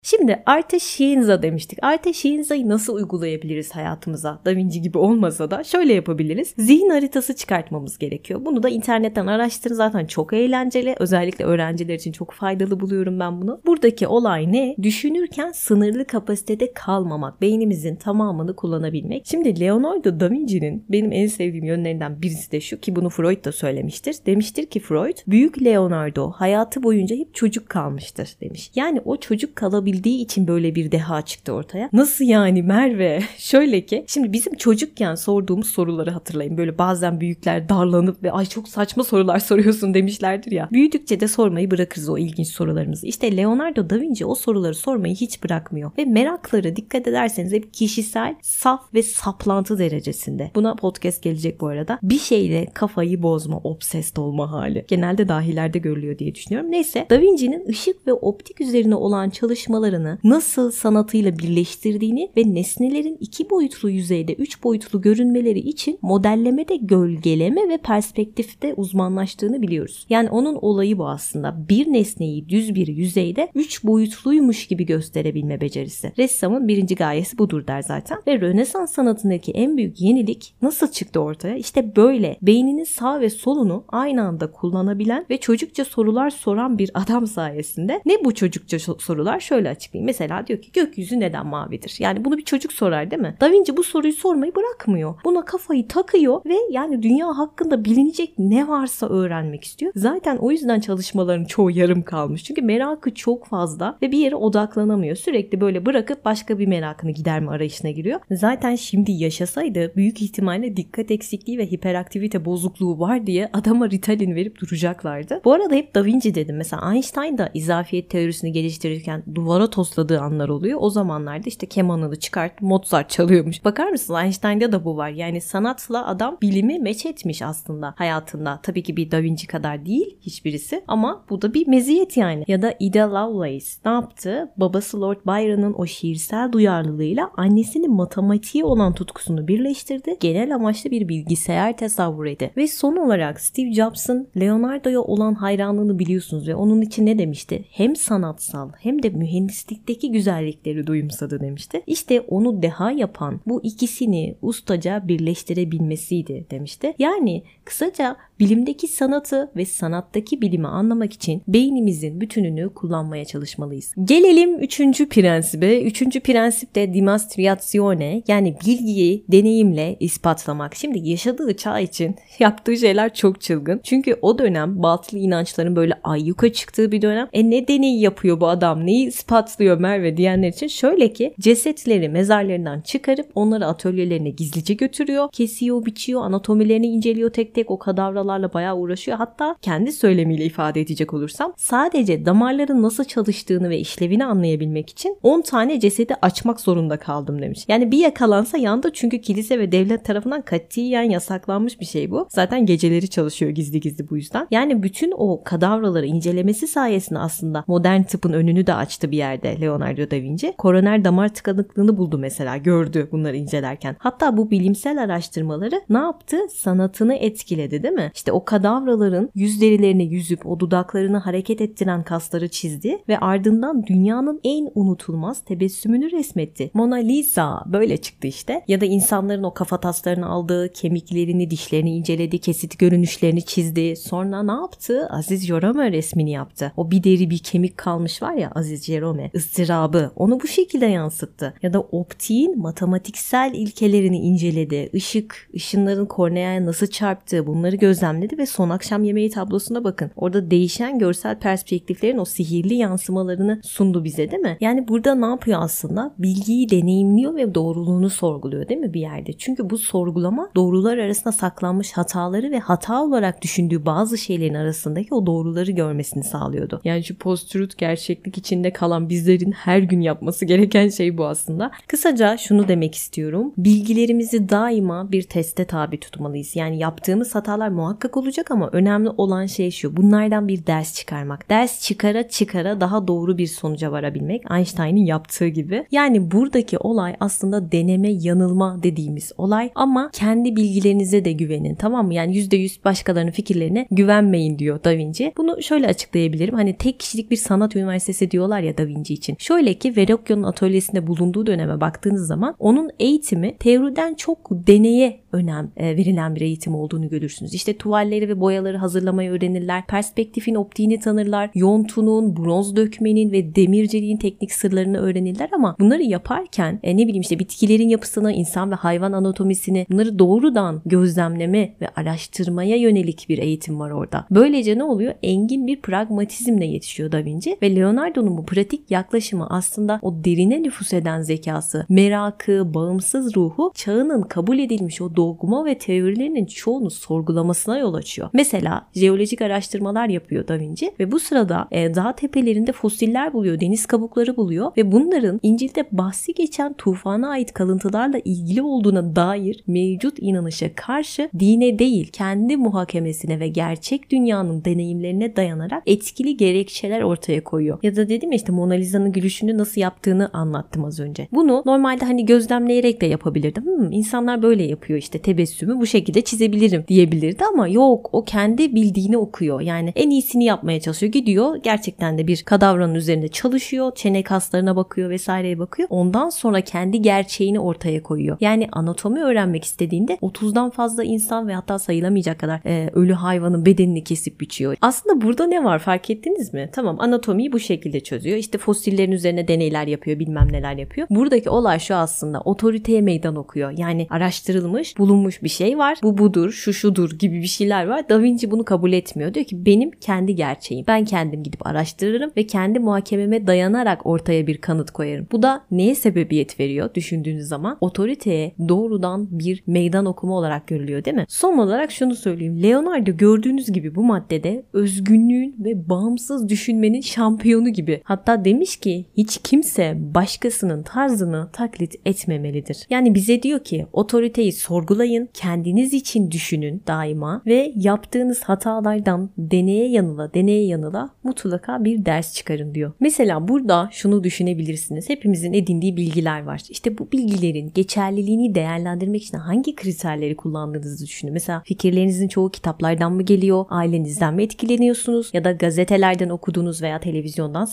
Şimdi Arte Scienza demiştik. Arte Scienza'yı nasıl uygulayabiliriz hayatımıza? Da Vinci gibi olmasa da şöyle yapabiliriz. Zihin haritası çıkartmamız gerekiyor. Bunu da internetten araştırın. Zaten çok eğlenceli. Özellikle öğrenciler için çok faydalı buluyorum ben bunu. Buradaki olay ne? Düşünürken sınırlı kapasitede kalmamak. Beynimizin tamamını kullanabilmek. Şimdi Leonardo da Vinci'nin benim en sevdiğim yönlerinden birisi de şu ki bunu Freud da söylemiştir. Demiştir ki Freud, büyük Leonardo hayatı boyunca hep çocuk kalmıştır demiş. Yani o çocuk kalabilir yapabildiği için böyle bir deha çıktı ortaya. Nasıl yani Merve? Şöyle ki şimdi bizim çocukken sorduğumuz soruları hatırlayın. Böyle bazen büyükler darlanıp ve ay çok saçma sorular soruyorsun demişlerdir ya. Büyüdükçe de sormayı bırakırız o ilginç sorularımızı. İşte Leonardo da Vinci o soruları sormayı hiç bırakmıyor. Ve merakları dikkat ederseniz hep kişisel, saf ve saplantı derecesinde. Buna podcast gelecek bu arada. Bir şeyle kafayı bozma, obsessed olma hali. Genelde dahilerde görülüyor diye düşünüyorum. Neyse Da Vinci'nin ışık ve optik üzerine olan çalışmaları çalışmalarını nasıl sanatıyla birleştirdiğini ve nesnelerin iki boyutlu yüzeyde üç boyutlu görünmeleri için modellemede gölgeleme ve perspektifte uzmanlaştığını biliyoruz. Yani onun olayı bu aslında. Bir nesneyi düz bir yüzeyde üç boyutluymuş gibi gösterebilme becerisi. Ressamın birinci gayesi budur der zaten. Ve Rönesans sanatındaki en büyük yenilik nasıl çıktı ortaya? İşte böyle beyninin sağ ve solunu aynı anda kullanabilen ve çocukça sorular soran bir adam sayesinde. Ne bu çocukça sorular? Şöyle açıklayayım. Mesela diyor ki gökyüzü neden mavidir? Yani bunu bir çocuk sorar değil mi? Da Vinci bu soruyu sormayı bırakmıyor. Buna kafayı takıyor ve yani dünya hakkında bilinecek ne varsa öğrenmek istiyor. Zaten o yüzden çalışmaların çoğu yarım kalmış. Çünkü merakı çok fazla ve bir yere odaklanamıyor. Sürekli böyle bırakıp başka bir merakını giderme arayışına giriyor. Zaten şimdi yaşasaydı büyük ihtimalle dikkat eksikliği ve hiperaktivite bozukluğu var diye adama Ritalin verip duracaklardı. Bu arada hep Da Vinci dedim. Mesela Einstein da izafiyet teorisini geliştirirken duvara duvara tosladığı anlar oluyor. O zamanlarda işte kemanını çıkart Mozart çalıyormuş. Bakar mısınız Einstein'da da bu var. Yani sanatla adam bilimi meç etmiş aslında hayatında. Tabii ki bir Da Vinci kadar değil hiçbirisi ama bu da bir meziyet yani. Ya da Ida Lovelace ne yaptı? Babası Lord Byron'ın o şiirsel duyarlılığıyla annesinin matematiğe olan tutkusunu birleştirdi. Genel amaçlı bir bilgisayar tasavvur etti. Ve son olarak Steve Jobs'ın Leonardo'ya olan hayranlığını biliyorsunuz ve onun için ne demişti? Hem sanatsal hem de mühendis mühendislikteki güzellikleri duyumsadı demişti. İşte onu deha yapan bu ikisini ustaca birleştirebilmesiydi demişti. Yani kısaca bilimdeki sanatı ve sanattaki bilimi anlamak için beynimizin bütününü kullanmaya çalışmalıyız. Gelelim üçüncü prensibe. Üçüncü prensip de dimostrazione yani bilgiyi deneyimle ispatlamak. Şimdi yaşadığı çağ için yaptığı şeyler çok çılgın. Çünkü o dönem batılı inançların böyle ayyuka çıktığı bir dönem. E ne deney yapıyor bu adam? Neyi ispatlıyor Merve diyenler için şöyle ki cesetleri mezarlarından çıkarıp onları atölyelerine gizlice götürüyor. Kesiyor, biçiyor, anatomilerini inceliyor tek tek o kadavralarla bayağı uğraşıyor. Hatta kendi söylemiyle ifade edecek olursam sadece damarların nasıl çalıştığını ve işlevini anlayabilmek için 10 tane cesedi açmak zorunda kaldım demiş. Yani bir yakalansa yandı çünkü kilise ve devlet tarafından katiyen yasaklanmış bir şey bu. Zaten geceleri çalışıyor gizli gizli bu yüzden. Yani bütün o kadavraları incelemesi sayesinde aslında modern tıpın önünü de açtı bir yerde Leonardo da Vinci. Koroner damar tıkanıklığını buldu mesela gördü bunları incelerken. Hatta bu bilimsel araştırmaları ne yaptı? Sanatını etkiledi değil mi? İşte o kadavraların yüz derilerini yüzüp o dudaklarını hareket ettiren kasları çizdi ve ardından dünyanın en unutulmaz tebessümünü resmetti. Mona Lisa böyle çıktı işte. Ya da insanların o kafa taslarını aldığı, kemiklerini, dişlerini inceledi, kesit görünüşlerini çizdi. Sonra ne yaptı? Aziz Jerome resmini yaptı. O bir deri bir kemik kalmış var ya Aziz Jerome. Istırabı. Onu bu şekilde yansıttı. Ya da optiğin matematiksel ilkelerini inceledi. Işık, ışınların korneaya nasıl çarptığı bunları gözlemledi ve son akşam yemeği tablosuna bakın. Orada değişen görsel perspektiflerin o sihirli yansımalarını sundu bize değil mi? Yani burada ne yapıyor aslında? Bilgiyi deneyimliyor ve doğruluğunu sorguluyor değil mi bir yerde? Çünkü bu sorgulama doğrular arasında saklanmış hataları ve hata olarak düşündüğü bazı şeylerin arasındaki o doğruları görmesini sağlıyordu. Yani şu post-truth gerçeklik içinde kalan bizlerin her gün yapması gereken şey bu aslında. Kısaca şunu demek istiyorum. Bilgilerimizi daima bir teste tabi tutmalıyız. Yani yaptığımız hatalar muhakkak olacak ama önemli olan şey şu. Bunlardan bir ders çıkarmak. Ders çıkara çıkara daha doğru bir sonuca varabilmek. Einstein'ın yaptığı gibi. Yani buradaki olay aslında deneme yanılma dediğimiz olay ama kendi bilgilerinize de güvenin tamam mı? Yani %100 başkalarının fikirlerine güvenmeyin diyor Da Vinci. Bunu şöyle açıklayabilirim. Hani tek kişilik bir sanat üniversitesi diyorlar ya Da Vinci için. Şöyle ki Verrocchio'nun atölyesinde bulunduğu döneme baktığınız zaman onun eğitimi teoriden çok deneye önem e, verilen bir eğitim olduğunu görürsünüz. İşte tuvalleri ve boyaları hazırlamayı öğrenirler. Perspektifin optiğini tanırlar. Yontunun, bronz dökmenin ve demirciliğin teknik sırlarını öğrenirler ama bunları yaparken e, ne bileyim işte bitkilerin yapısını, insan ve hayvan anatomisini bunları doğrudan gözlemleme ve araştırmaya yönelik bir eğitim var orada. Böylece ne oluyor? Engin bir pragmatizmle yetişiyor Da Vinci ve Leonardo'nun bu pratik yaklaşımı aslında o derine nüfus eden zekası, merakı, bağımsız ruhu çağının kabul edilmiş o dogma ve teorilerinin çoğunu sorgulamasına yol açıyor. Mesela jeolojik araştırmalar yapıyor Da Vinci ve bu sırada e, dağ tepelerinde fosiller buluyor, deniz kabukları buluyor ve bunların İncil'de bahsi geçen tufana ait kalıntılarla ilgili olduğuna dair mevcut inanışa karşı dine değil kendi muhakemesine ve gerçek dünyanın deneyimlerine dayanarak etkili gerekçeler ortaya koyuyor. Ya da dedim ya işte Mona Lisa'nın gülüşünü nasıl yaptığını anlattım az önce. Bunu normalde hani gözlemleyerek de yapabilirdim. Hmm, insanlar böyle yapıyor işte tebessümü bu şekilde çizebilirim diyebilirdi ama yok o kendi bildiğini okuyor. Yani en iyisini yapmaya çalışıyor. Gidiyor gerçekten de bir kadavranın üzerinde çalışıyor. Çene kaslarına bakıyor vesaireye bakıyor. Ondan sonra kendi gerçeğini ortaya koyuyor. Yani anatomi öğrenmek istediğinde 30'dan fazla insan ve hatta sayılamayacak kadar e, ölü hayvanın bedenini kesip biçiyor. Aslında burada ne var fark ettiniz mi? Tamam anatomiyi bu şekilde çözüyor. İşte fosillerin üzerine deneyler yapıyor bilmem neler yapıyor. Buradaki olay şu aslında otoriteye meydan okuyor. Yani araştırılmış bulunmuş bir şey var. Bu budur şu şudur gibi bir şeyler var. Da Vinci bunu kabul etmiyor. Diyor ki benim kendi gerçeğim. Ben kendim gidip araştırırım ve kendi muhakememe dayanarak ortaya bir kanıt koyarım. Bu da neye sebebiyet veriyor düşündüğünüz zaman? Otoriteye doğrudan bir meydan okuma olarak görülüyor değil mi? Son olarak şunu söyleyeyim. Leonardo gördüğünüz gibi bu maddede özgünlüğün ve bağımsız düşünmenin şampiyonu gibi. Hatta demiş ki hiç kimse başkasının tarzını taklit etmemelidir. Yani bize diyor ki otoriteyi sorgulayın, kendiniz için düşünün daima ve yaptığınız hatalardan deneye yanıla deneye yanıla mutlaka bir ders çıkarın diyor. Mesela burada şunu düşünebilirsiniz. Hepimizin edindiği bilgiler var. İşte bu bilgilerin geçerliliğini değerlendirmek için hangi kriterleri kullandığınızı düşünün. Mesela fikirlerinizin çoğu kitaplardan mı geliyor? Ailenizden mi etkileniyorsunuz? Ya da gazetelerden okuduğunuz veya televizyondan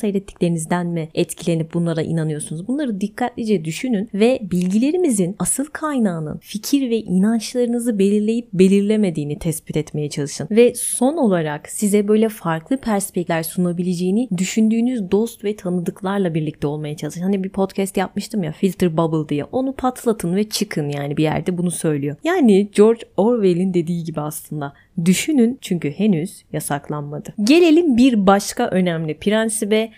seyrettiklerinizden mi etkilenip bunlara inanıyorsunuz? Bunları dikkatlice düşünün ve bilgilerimizin asıl kaynağının fikir ve inançlarınızı belirleyip belirlemediğini tespit etmeye çalışın. Ve son olarak size böyle farklı perspektifler sunabileceğini düşündüğünüz dost ve tanıdıklarla birlikte olmaya çalışın. Hani bir podcast yapmıştım ya Filter Bubble diye. Onu patlatın ve çıkın yani bir yerde bunu söylüyor. Yani George Orwell'in dediği gibi aslında Düşünün çünkü henüz yasaklanmadı. Gelelim bir başka önemli prensibe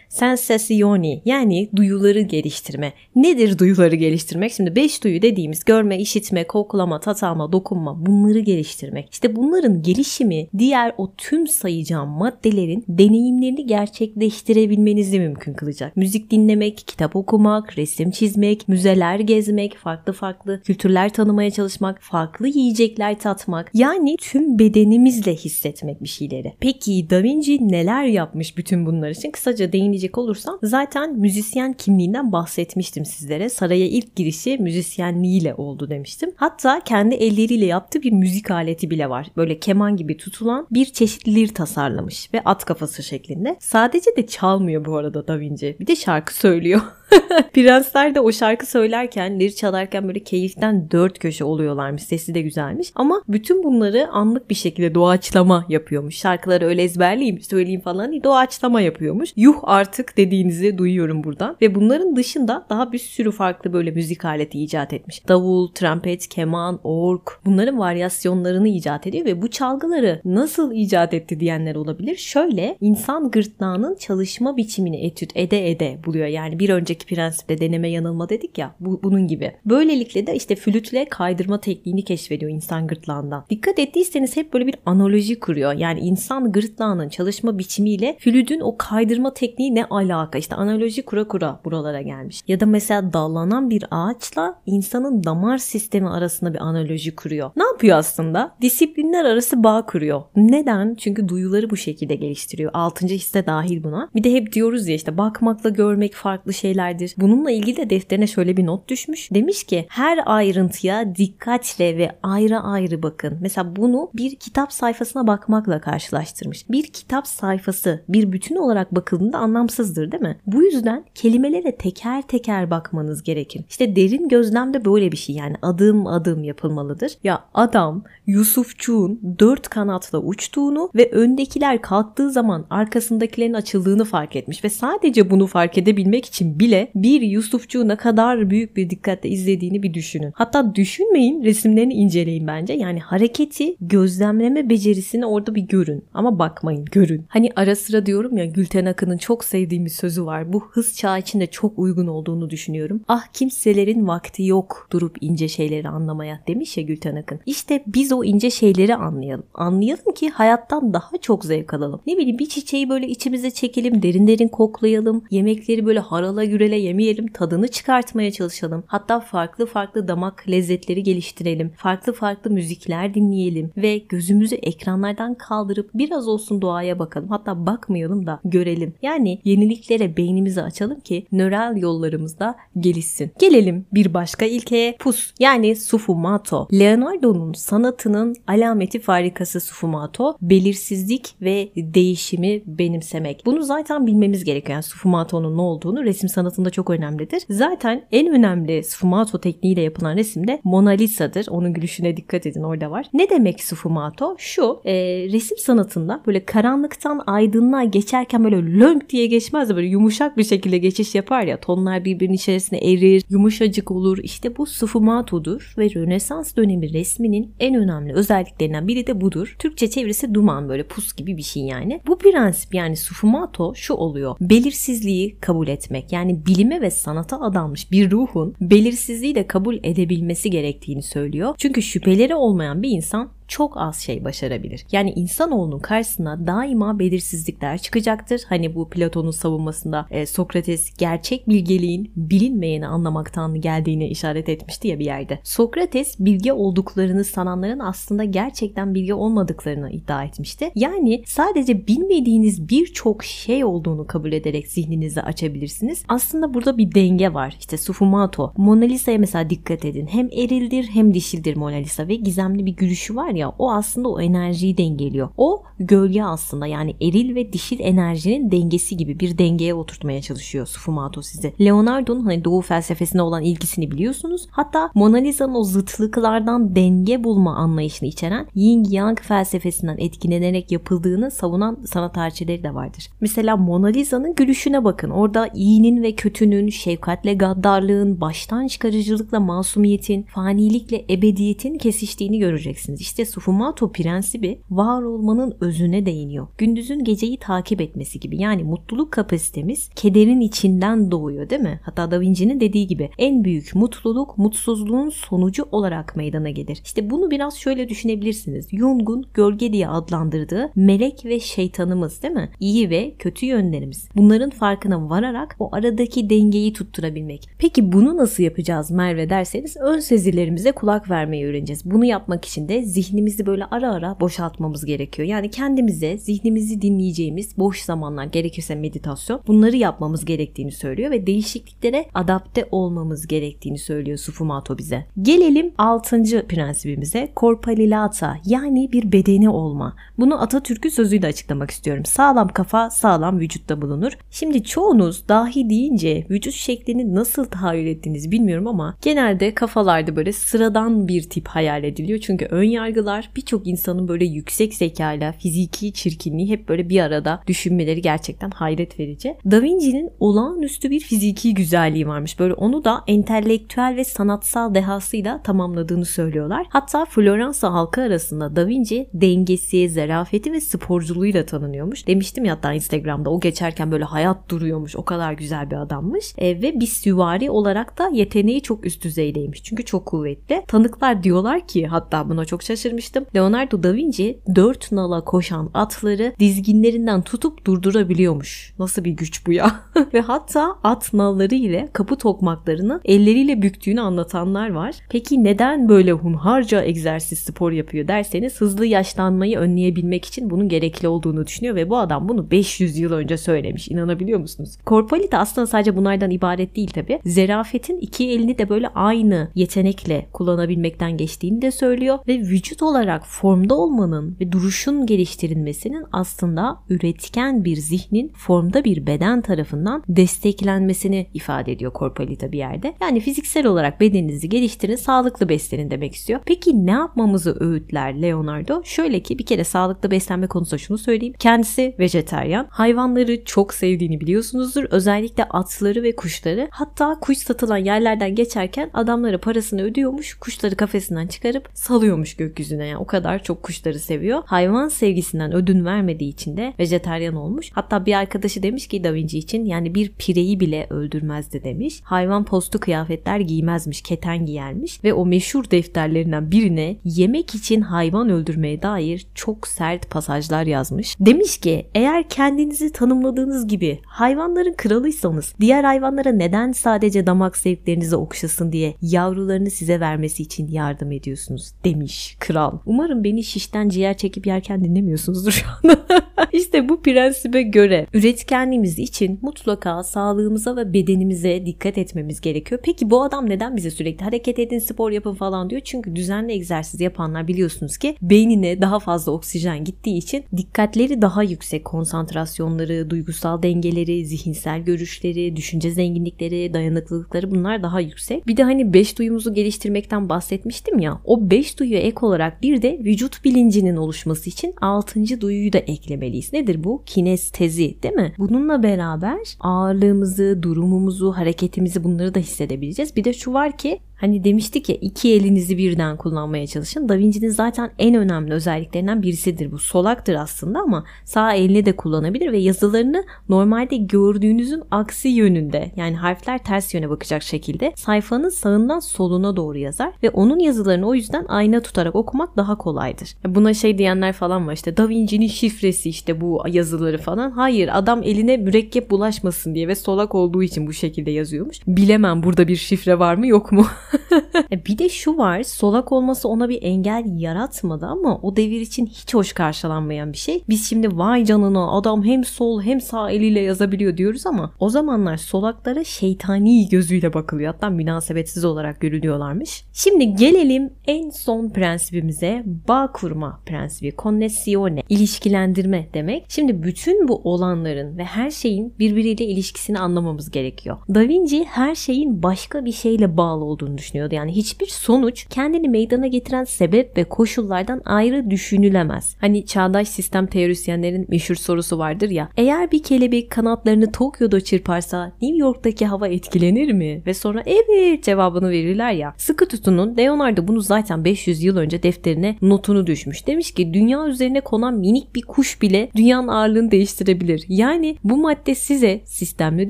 sensazioni yani duyuları geliştirme. Nedir duyuları geliştirmek? Şimdi 5 duyu dediğimiz görme, işitme, koklama, okuma, tatama, dokunma bunları geliştirmek. İşte bunların gelişimi diğer o tüm sayacağım maddelerin deneyimlerini gerçekleştirebilmenizi mümkün kılacak. Müzik dinlemek, kitap okumak, resim çizmek, müzeler gezmek, farklı farklı kültürler tanımaya çalışmak, farklı yiyecekler tatmak. Yani tüm bedenimizle hissetmek bir şeyleri. Peki Da Vinci neler yapmış bütün bunlar için? Kısaca değinecek olursam zaten müzisyen kimliğinden bahsetmiştim sizlere. Saraya ilk girişi müzisyenliğiyle oldu demiştim. Hatta kendi elleriyle yaptığı bir müzik aleti bile var. Böyle keman gibi tutulan bir çeşit lir tasarlamış ve at kafası şeklinde. Sadece de çalmıyor bu arada Da Vinci. Bir de şarkı söylüyor. Prensler de o şarkı söylerken, lir çalarken böyle keyiften dört köşe oluyorlarmış. Sesi de güzelmiş. Ama bütün bunları anlık bir şekilde doğaçlama yapıyormuş. Şarkıları öyle ezberleyeyim, söyleyeyim falan değil. Doğaçlama yapıyormuş. Yuh artık dediğinizi duyuyorum buradan. Ve bunların dışında daha bir sürü farklı böyle müzik aleti icat etmiş. Davul, trompet, keman, ork bunların varyasyonlarını icat ediyor ve bu çalgıları nasıl icat etti diyenler olabilir. Şöyle insan gırtlağının çalışma biçimini etüt ede ede buluyor. Yani bir önceki prensipte deneme yanılma dedik ya bu, bunun gibi. Böylelikle de işte flütle kaydırma tekniğini keşfediyor insan gırtlağından. Dikkat ettiyseniz hep böyle bir analoji kuruyor. Yani insan gırtlağının çalışma biçimiyle flütün o kaydırma tekniği ne alaka? İşte analoji kura kura buralara gelmiş. Ya da mesela dallanan bir ağaçla insanın damar sistemi arasında bir analoji kuruyor. Ne yapıyor aslında? Disiplinler arası bağ kuruyor. Neden? Çünkü duyuları bu şekilde geliştiriyor. Altıncı hisse dahil buna. Bir de hep diyoruz ya işte bakmakla görmek farklı şeyler şeylerdir. Bununla ilgili de defterine şöyle bir not düşmüş. Demiş ki her ayrıntıya dikkatle ve ayrı ayrı bakın. Mesela bunu bir kitap sayfasına bakmakla karşılaştırmış. Bir kitap sayfası bir bütün olarak bakıldığında anlamsızdır değil mi? Bu yüzden kelimelere teker teker bakmanız gerekir. İşte derin gözlemde böyle bir şey yani adım adım yapılmalıdır. Ya adam Yusufçuğun dört kanatla uçtuğunu ve öndekiler kalktığı zaman arkasındakilerin açıldığını fark etmiş ve sadece bunu fark edebilmek için bile bir Yusufçuğu ne kadar büyük bir dikkatle izlediğini bir düşünün. Hatta düşünmeyin resimlerini inceleyin bence. Yani hareketi gözlemleme becerisini orada bir görün. Ama bakmayın görün. Hani ara sıra diyorum ya Gülten Akın'ın çok sevdiğim bir sözü var. Bu hız çağı içinde çok uygun olduğunu düşünüyorum. Ah kimselerin vakti yok durup ince şeyleri anlamaya demiş ya Gülten Akın. İşte biz o ince şeyleri anlayalım. Anlayalım ki hayattan daha çok zevk alalım. Ne bileyim bir çiçeği böyle içimize çekelim, derin derin koklayalım. Yemekleri böyle harala gürele yemeyelim tadını çıkartmaya çalışalım. Hatta farklı farklı damak lezzetleri geliştirelim. Farklı farklı müzikler dinleyelim ve gözümüzü ekranlardan kaldırıp biraz olsun doğaya bakalım. Hatta bakmayalım da görelim. Yani yeniliklere beynimizi açalım ki nöral yollarımızda gelişsin. Gelelim bir başka ilkeye pus yani sufumato. Leonardo'nun sanatının alameti farikası sufumato belirsizlik ve değişimi benimsemek. Bunu zaten bilmemiz gerekiyor. Yani sufumato'nun ne olduğunu resim sanatında çok önemlidir. Zaten en önemli sfumato tekniğiyle yapılan resim de Mona Lisa'dır. Onun gülüşüne dikkat edin orada var. Ne demek sfumato? Şu e, resim sanatında böyle karanlıktan aydınlığa geçerken böyle lönk diye geçmez de böyle yumuşak bir şekilde geçiş yapar ya tonlar birbirinin içerisine erir, yumuşacık olur. İşte bu sfumatodur ve Rönesans dönemi resminin en önemli özelliklerinden biri de budur. Türkçe çevirisi duman böyle pus gibi bir şey yani. Bu prensip yani sfumato şu oluyor. Belirsizliği kabul etmek. Yani bilime ve sanata adanmış bir ruhun belirsizliği de kabul edebilmesi gerektiğini söylüyor. Çünkü şüpheleri olmayan bir insan çok az şey başarabilir. Yani insanoğlunun karşısına daima belirsizlikler çıkacaktır. Hani bu Platon'un savunmasında e, Sokrates gerçek bilgeliğin bilinmeyeni anlamaktan geldiğini işaret etmişti ya bir yerde. Sokrates bilgi olduklarını sananların aslında gerçekten bilgi olmadıklarını iddia etmişti. Yani sadece bilmediğiniz birçok şey olduğunu kabul ederek zihninizi açabilirsiniz. Aslında burada bir denge var. İşte Sufumato. Mona Lisa'ya mesela dikkat edin. Hem erildir hem dişildir Mona Lisa ve gizemli bir gülüşü var ya ya o aslında o enerjiyi dengeliyor. O gölge aslında yani eril ve dişil enerjinin dengesi gibi bir dengeye oturtmaya çalışıyor Sfumato sizi. Leonardo'nun hani doğu felsefesine olan ilgisini biliyorsunuz. Hatta Mona Lisa'nın o zıtlıklardan denge bulma anlayışını içeren Yin Yang felsefesinden etkilenerek yapıldığını savunan sanat tarihçileri de vardır. Mesela Mona Lisa'nın gülüşüne bakın. Orada iyinin ve kötünün, şefkatle gaddarlığın, baştan çıkarıcılıkla masumiyetin, fanilikle ebediyetin kesiştiğini göreceksiniz. İşte İşte Sufumato prensibi var olmanın özüne değiniyor. Gündüzün geceyi takip etmesi gibi. Yani mutluluk kapasitemiz kederin içinden doğuyor değil mi? Hatta Da Vinci'nin dediği gibi en büyük mutluluk mutsuzluğun sonucu olarak meydana gelir. İşte bunu biraz şöyle düşünebilirsiniz. Jung'un gölge diye adlandırdığı melek ve şeytanımız değil mi? İyi ve kötü yönlerimiz. Bunların farkına vararak o aradaki dengeyi tutturabilmek. Peki bunu nasıl yapacağız Merve derseniz ön sezilerimize kulak vermeyi öğreneceğiz. Bunu yapmak için de zihnimizi böyle ara ara boşaltmamız gerekiyor. Yani kendimize zihnimizi dinleyeceğimiz boş zamanlar gerekirse meditasyon bunları yapmamız gerektiğini söylüyor ve değişikliklere adapte olmamız gerektiğini söylüyor Sufumato bize. Gelelim 6. prensibimize korpalilata yani bir bedeni olma. Bunu Atatürk'ün sözüyle açıklamak istiyorum. Sağlam kafa sağlam vücutta bulunur. Şimdi çoğunuz dahi deyince vücut şeklini nasıl tahayyül ettiğinizi bilmiyorum ama genelde kafalarda böyle sıradan bir tip hayal ediliyor. Çünkü ön yargılar birçok insanın böyle yüksek zekayla fiziki çirkinliği hep böyle bir arada düşünmeleri gerçekten hayret verici. Da Vinci'nin olağanüstü bir fiziki güzelliği varmış. Böyle onu da entelektüel ve sanatsal dehasıyla tamamladığını söylüyorlar. Hatta Floransa halkı arasında Da Vinci dengesi, zarafeti ve sporculuğuyla tanınıyormuş. Demiştim ya hatta Instagram'da o geçerken böyle hayat duruyormuş. O kadar güzel bir adammış. E, ve bir süvari olarak da yeteneği çok üst düzeydeymiş. Çünkü çok kuvvetli. Tanıklar diyorlar ki hatta buna çok şaşırmıştım. Leonardo da Vinci dört nala koşan atları dizginlerinden tutup durdurabiliyormuş. Nasıl bir güç bu ya? ve hatta at nalları ile kapı tokmaklarını elleriyle büktüğünü anlatanlar var. Peki neden böyle hunharca egzersiz spor yapıyor derseniz hızlı yaşlanmayı önleyebilmek için bunun gerekli olduğunu düşünüyor ve bu adam bunu 500 yıl önce söylemiş. İnanabiliyor musunuz? Korpalite aslında sadece bunlardan ibaret değil tabi. Zerafetin iki elini de böyle aynı yetenekle kullanabilmekten geçtiğini de söylüyor ve vücut olarak formda olmanın ve duruşun geliştirilmesinin aslında üretken bir zihnin formda bir beden tarafından desteklenmesini ifade ediyor korpalite bir yerde. Yani fiziksel olarak bedeninizi geliştirin, sağlıklı beslenin demek istiyor. Peki ne yapmamızı öğütler Leonardo? Şöyle ki bir kere sağlıklı beslenme konusunda şunu söyleyeyim. Kendisi vejeteryan. Hayvanları çok sevdiğini biliyorsunuzdur. Özellikle atları ve kuşları. Hatta kuş satılan yerlerden geçerken adamlara parasını ödüyormuş. Kuşları kafesinden çıkarıp salıyormuş gökyüzüne. Yani o kadar çok kuşları seviyor. Hayvan sevgisinden ödün vermediği için de vejeteryan olmuş. Hatta bir arkadaşı demiş ki Da Vinci için yani bir pireyi bile öldürmezdi demiş. Hayvan postu kıyafetler giymezmiş, keten giyermiş ve o meşhur defterlerinden birine yemek için hayvan öldürmeye dair çok sert pasajlar yazmış. Demiş ki eğer kendinizi tanımladığınız gibi hayvanların kralıysanız diğer hayvanlara neden sadece damak zevklerinizi okşasın diye yavrularını size vermesi için yardım ediyorsunuz demiş kral. Umarım beni şişten ciğer çekip yerken dinlemiyorsunuzdur şu anda. işte bu prensibe göre üretkenliğimiz için mutlaka sağlığımıza ve bedenimize dikkat etmemiz gerekiyor. Peki bu adam neden bize sürekli hareket edin, spor yapın falan diyor? Çünkü düzenli egzersiz yapanlar biliyorsunuz ki beynine daha fazla oksijen gittiği için dikkatleri daha yüksek konsantrasyonları, duygusal dengeleri, zihinsel görüşleri, düşünce zenginlikleri, dayanıklılıkları bunlar daha yüksek. Bir de hani 5 duyumuzu geliştirmekten bahsetmiştim ya. O 5 duyuya ek olarak bir de vücut bilincinin oluşması için 6. duyuyu da eklemeliyiz. Nedir bu? Kinestezi değil mi? Bununla beraber ağırlığımızı, durumumuzu, hareketimizi bunları da hissedebileceğiz. Bir de şu var ki Hani demiştik ya iki elinizi birden kullanmaya çalışın. Da Vinci'nin zaten en önemli özelliklerinden birisidir bu. Solaktır aslında ama sağ elini de kullanabilir ve yazılarını normalde gördüğünüzün aksi yönünde yani harfler ters yöne bakacak şekilde sayfanın sağından soluna doğru yazar ve onun yazılarını o yüzden ayna tutarak okumak daha kolaydır. Buna şey diyenler falan var işte Da Vinci'nin şifresi işte bu yazıları falan. Hayır adam eline mürekkep bulaşmasın diye ve solak olduğu için bu şekilde yazıyormuş. Bilemem burada bir şifre var mı yok mu? E, bir de şu var solak olması ona bir engel yaratmadı ama o devir için hiç hoş karşılanmayan bir şey. Biz şimdi vay canına adam hem sol hem sağ eliyle yazabiliyor diyoruz ama o zamanlar solaklara şeytani gözüyle bakılıyor. Hatta münasebetsiz olarak görülüyorlarmış. Şimdi gelelim en son prensibimize bağ kurma prensibi. Connessione. ilişkilendirme demek. Şimdi bütün bu olanların ve her şeyin birbiriyle ilişkisini anlamamız gerekiyor. Da Vinci her şeyin başka bir şeyle bağlı olduğunu düşünüyordu. Yani hiçbir sonuç kendini meydana getiren sebep ve koşullardan ayrı düşünülemez. Hani çağdaş sistem teorisyenlerin meşhur sorusu vardır ya. Eğer bir kelebek kanatlarını Tokyo'da çırparsa New York'taki hava etkilenir mi? Ve sonra evet cevabını verirler ya. Sıkı tutunun Leonardo bunu zaten 500 yıl önce defterine notunu düşmüş. Demiş ki dünya üzerine konan minik bir kuş bile dünyanın ağırlığını değiştirebilir. Yani bu madde size sistemli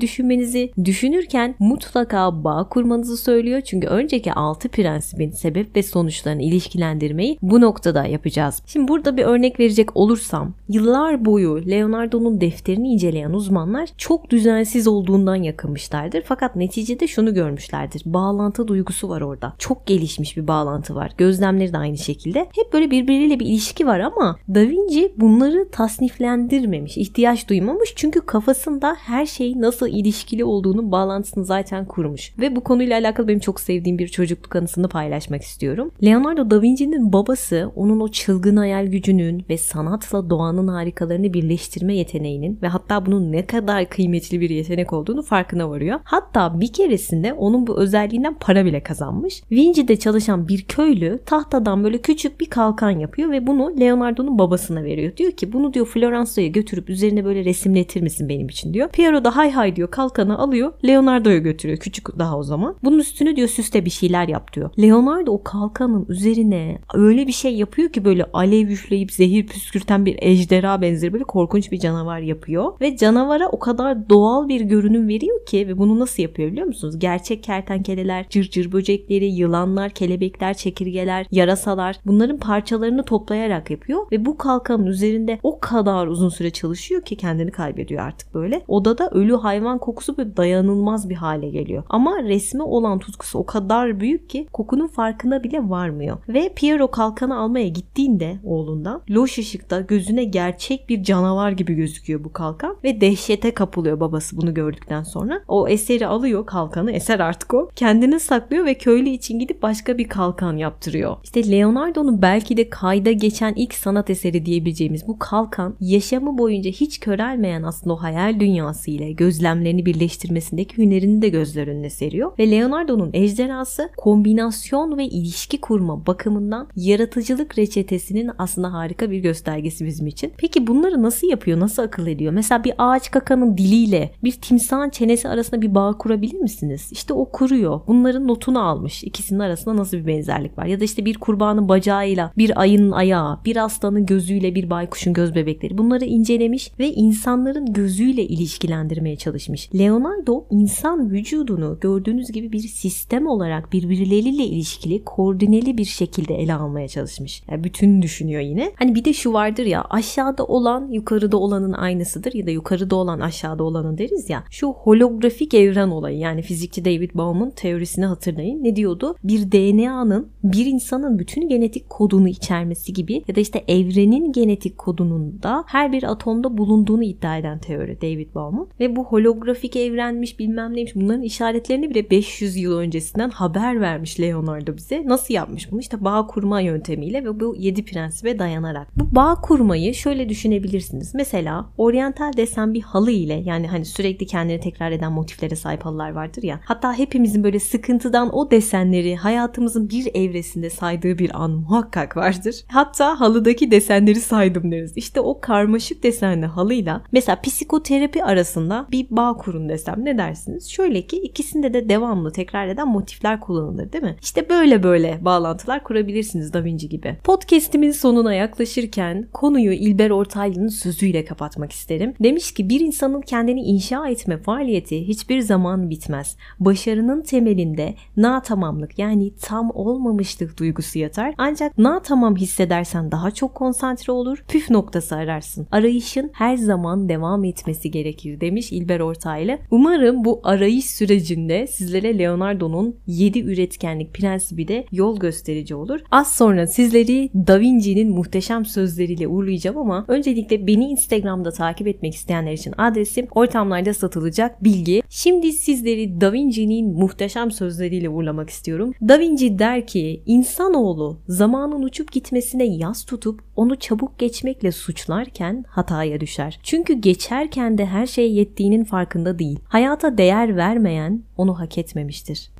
düşünmenizi, düşünürken mutlaka bağ kurmanızı söylüyor. Çünkü önceki 6 prensibin sebep ve sonuçlarını ilişkilendirmeyi bu noktada yapacağız. Şimdi burada bir örnek verecek olursam yıllar boyu Leonardo'nun defterini inceleyen uzmanlar çok düzensiz olduğundan yakınmışlardır. Fakat neticede şunu görmüşlerdir. Bağlantı duygusu var orada. Çok gelişmiş bir bağlantı var. Gözlemleri de aynı şekilde. Hep böyle birbiriyle bir ilişki var ama Da Vinci bunları tasniflendirmemiş, ihtiyaç duymamış. Çünkü kafasında her şey nasıl ilişkili olduğunu bağlantısını zaten kurmuş. Ve bu konuyla alakalı benim çok sevdiğim bir çocukluk anısını paylaşmak istiyorum. Leonardo da Vinci'nin babası onun o çılgın hayal gücünün ve sanatla doğanın harikalarını birleştirme yeteneğinin ve hatta bunun ne kadar kıymetli bir yetenek olduğunu farkına varıyor. Hatta bir keresinde onun bu özelliğinden para bile kazanmış. Vinci'de çalışan bir köylü tahtadan böyle küçük bir kalkan yapıyor ve bunu Leonardo'nun babasına veriyor. Diyor ki bunu diyor Floransa'ya götürüp üzerine böyle resimletir misin benim için diyor. Piero da hay hay diyor kalkanı alıyor Leonardo'ya götürüyor küçük daha o zaman. Bunun üstüne diyor süste bir şeyler yap diyor. Leonardo o kalkanın üzerine öyle bir şey yapıyor ki böyle alev üfleyip zehir püskürten bir ejderha benzeri böyle korkunç bir canavar yapıyor. Ve canavara o kadar doğal bir görünüm veriyor ki ve bunu nasıl yapıyor biliyor musunuz? Gerçek kertenkeleler, cırcır böcekleri, yılanlar, kelebekler, çekirgeler, yarasalar bunların parçalarını toplayarak yapıyor ve bu kalkanın üzerinde o kadar uzun süre çalışıyor ki kendini kaybediyor artık böyle. Odada ölü hayvan kokusu böyle dayanılmaz bir hale geliyor. Ama resme olan tutkusu o kadar büyük ki kokunun farkına bile varmıyor. Ve Piero kalkanı almaya gittiğinde oğlundan loş ışıkta gözüne gerçek bir canavar gibi gözüküyor bu kalkan ve dehşete kapılıyor babası bunu gördükten sonra. O eseri alıyor kalkanı eser artık o. Kendini saklıyor ve köylü için gidip başka bir kalkan yaptırıyor. İşte Leonardo'nun belki de kayda geçen ilk sanat eseri diyebileceğimiz bu kalkan yaşamı boyunca hiç körelmeyen aslında o hayal dünyası ile gözlemlerini birleştirmesindeki hünerini de gözler önüne seriyor. Ve Leonardo'nun ejderhası kombinasyon ve ilişki kurma bakımından yaratıcılık reçetesinin aslında harika bir göstergesi bizim için. Peki bunları nasıl yapıyor? Nasıl akıl ediyor? Mesela bir ağaç kakanın diliyle bir timsahın çenesi arasında bir bağ kurabilir misiniz? İşte o kuruyor. Bunların notunu almış. İkisinin arasında nasıl bir benzerlik var? Ya da işte bir kurbanın bacağıyla bir ayının ayağı, bir aslanın gözüyle bir baykuşun göz bebekleri. Bunları incelemiş ve insanların gözüyle ilişkilendirmeye çalışmış. Leonardo insan vücudunu gördüğünüz gibi bir sistem olarak birbirleriyle ilişkili koordineli bir şekilde ele almaya çalışmış. Yani bütün düşünüyor yine. Hani bir de şu vardır ya aşağıda olan yukarıda olanın aynısıdır ya da yukarıda olan aşağıda olanın deriz ya. Şu holografik evren olayı yani fizikçi David Bohm'un teorisini hatırlayın. Ne diyordu? Bir DNA'nın bir insanın bütün genetik kodunu içermesi gibi ya da işte evrenin genetik kodunun da her bir atomda bulunduğunu iddia eden teori David Bohm'un. Ve bu holografik evrenmiş bilmem neymiş bunların işaretlerini bile 500 yıl öncesinden haber vermiş Leonardo bize. Nasıl yapmış bunu? İşte bağ kurma yöntemiyle ve bu 7 prensibe dayanarak. Bu bağ kurmayı şöyle düşünebilirsiniz. Mesela oryantal desen bir halı ile yani hani sürekli kendini tekrar eden motiflere sahip halılar vardır ya. Hatta hepimizin böyle sıkıntıdan o desenleri hayatımızın bir evresinde saydığı bir an muhakkak vardır. Hatta halıdaki desenleri saydım deriz. İşte o karmaşık desenli halıyla mesela psikoterapi arasında bir bağ kurun desem ne dersiniz? Şöyle ki ikisinde de devamlı tekrar eden motifler kullanılır değil mi? İşte böyle böyle bağlantılar kurabilirsiniz Da Vinci gibi. Podcast'imin sonuna yaklaşırken konuyu İlber Ortaylı'nın sözüyle kapatmak isterim. Demiş ki bir insanın kendini inşa etme faaliyeti hiçbir zaman bitmez. Başarının temelinde na tamamlık yani tam olmamışlık duygusu yatar. Ancak na tamam hissedersen daha çok konsantre olur, püf noktası ararsın. Arayışın her zaman devam etmesi gerekir demiş İlber Ortaylı. Umarım bu arayış sürecinde sizlere Leonardo'nun 7 üretkenlik prensibi de yol gösterici olur. Az sonra sizleri Da Vinci'nin muhteşem sözleriyle uğurlayacağım ama öncelikle beni Instagram'da takip etmek isteyenler için adresim ortamlarda satılacak bilgi. Şimdi sizleri Da Vinci'nin muhteşem sözleriyle uğurlamak istiyorum. Da Vinci der ki insanoğlu zamanın uçup gitmesine yas tutup onu çabuk geçmekle suçlarken hataya düşer. Çünkü geçerken de her şeye yettiğinin farkında değil. Hayata değer vermeyen onu hak etmemiştir.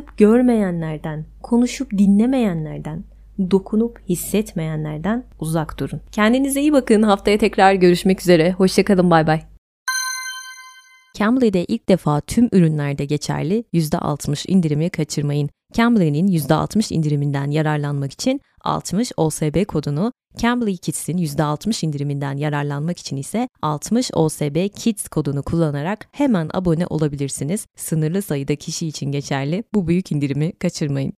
Bakıp görmeyenlerden, konuşup dinlemeyenlerden, dokunup hissetmeyenlerden uzak durun. Kendinize iyi bakın. Haftaya tekrar görüşmek üzere. Hoşçakalın. Bay bay. Cambly'de ilk defa tüm ürünlerde geçerli %60 indirimi kaçırmayın. Cambly'nin %60 indiriminden yararlanmak için 60 OSB kodunu, Cambly Kids'in %60 indiriminden yararlanmak için ise 60 OSB Kids kodunu kullanarak hemen abone olabilirsiniz. Sınırlı sayıda kişi için geçerli. Bu büyük indirimi kaçırmayın.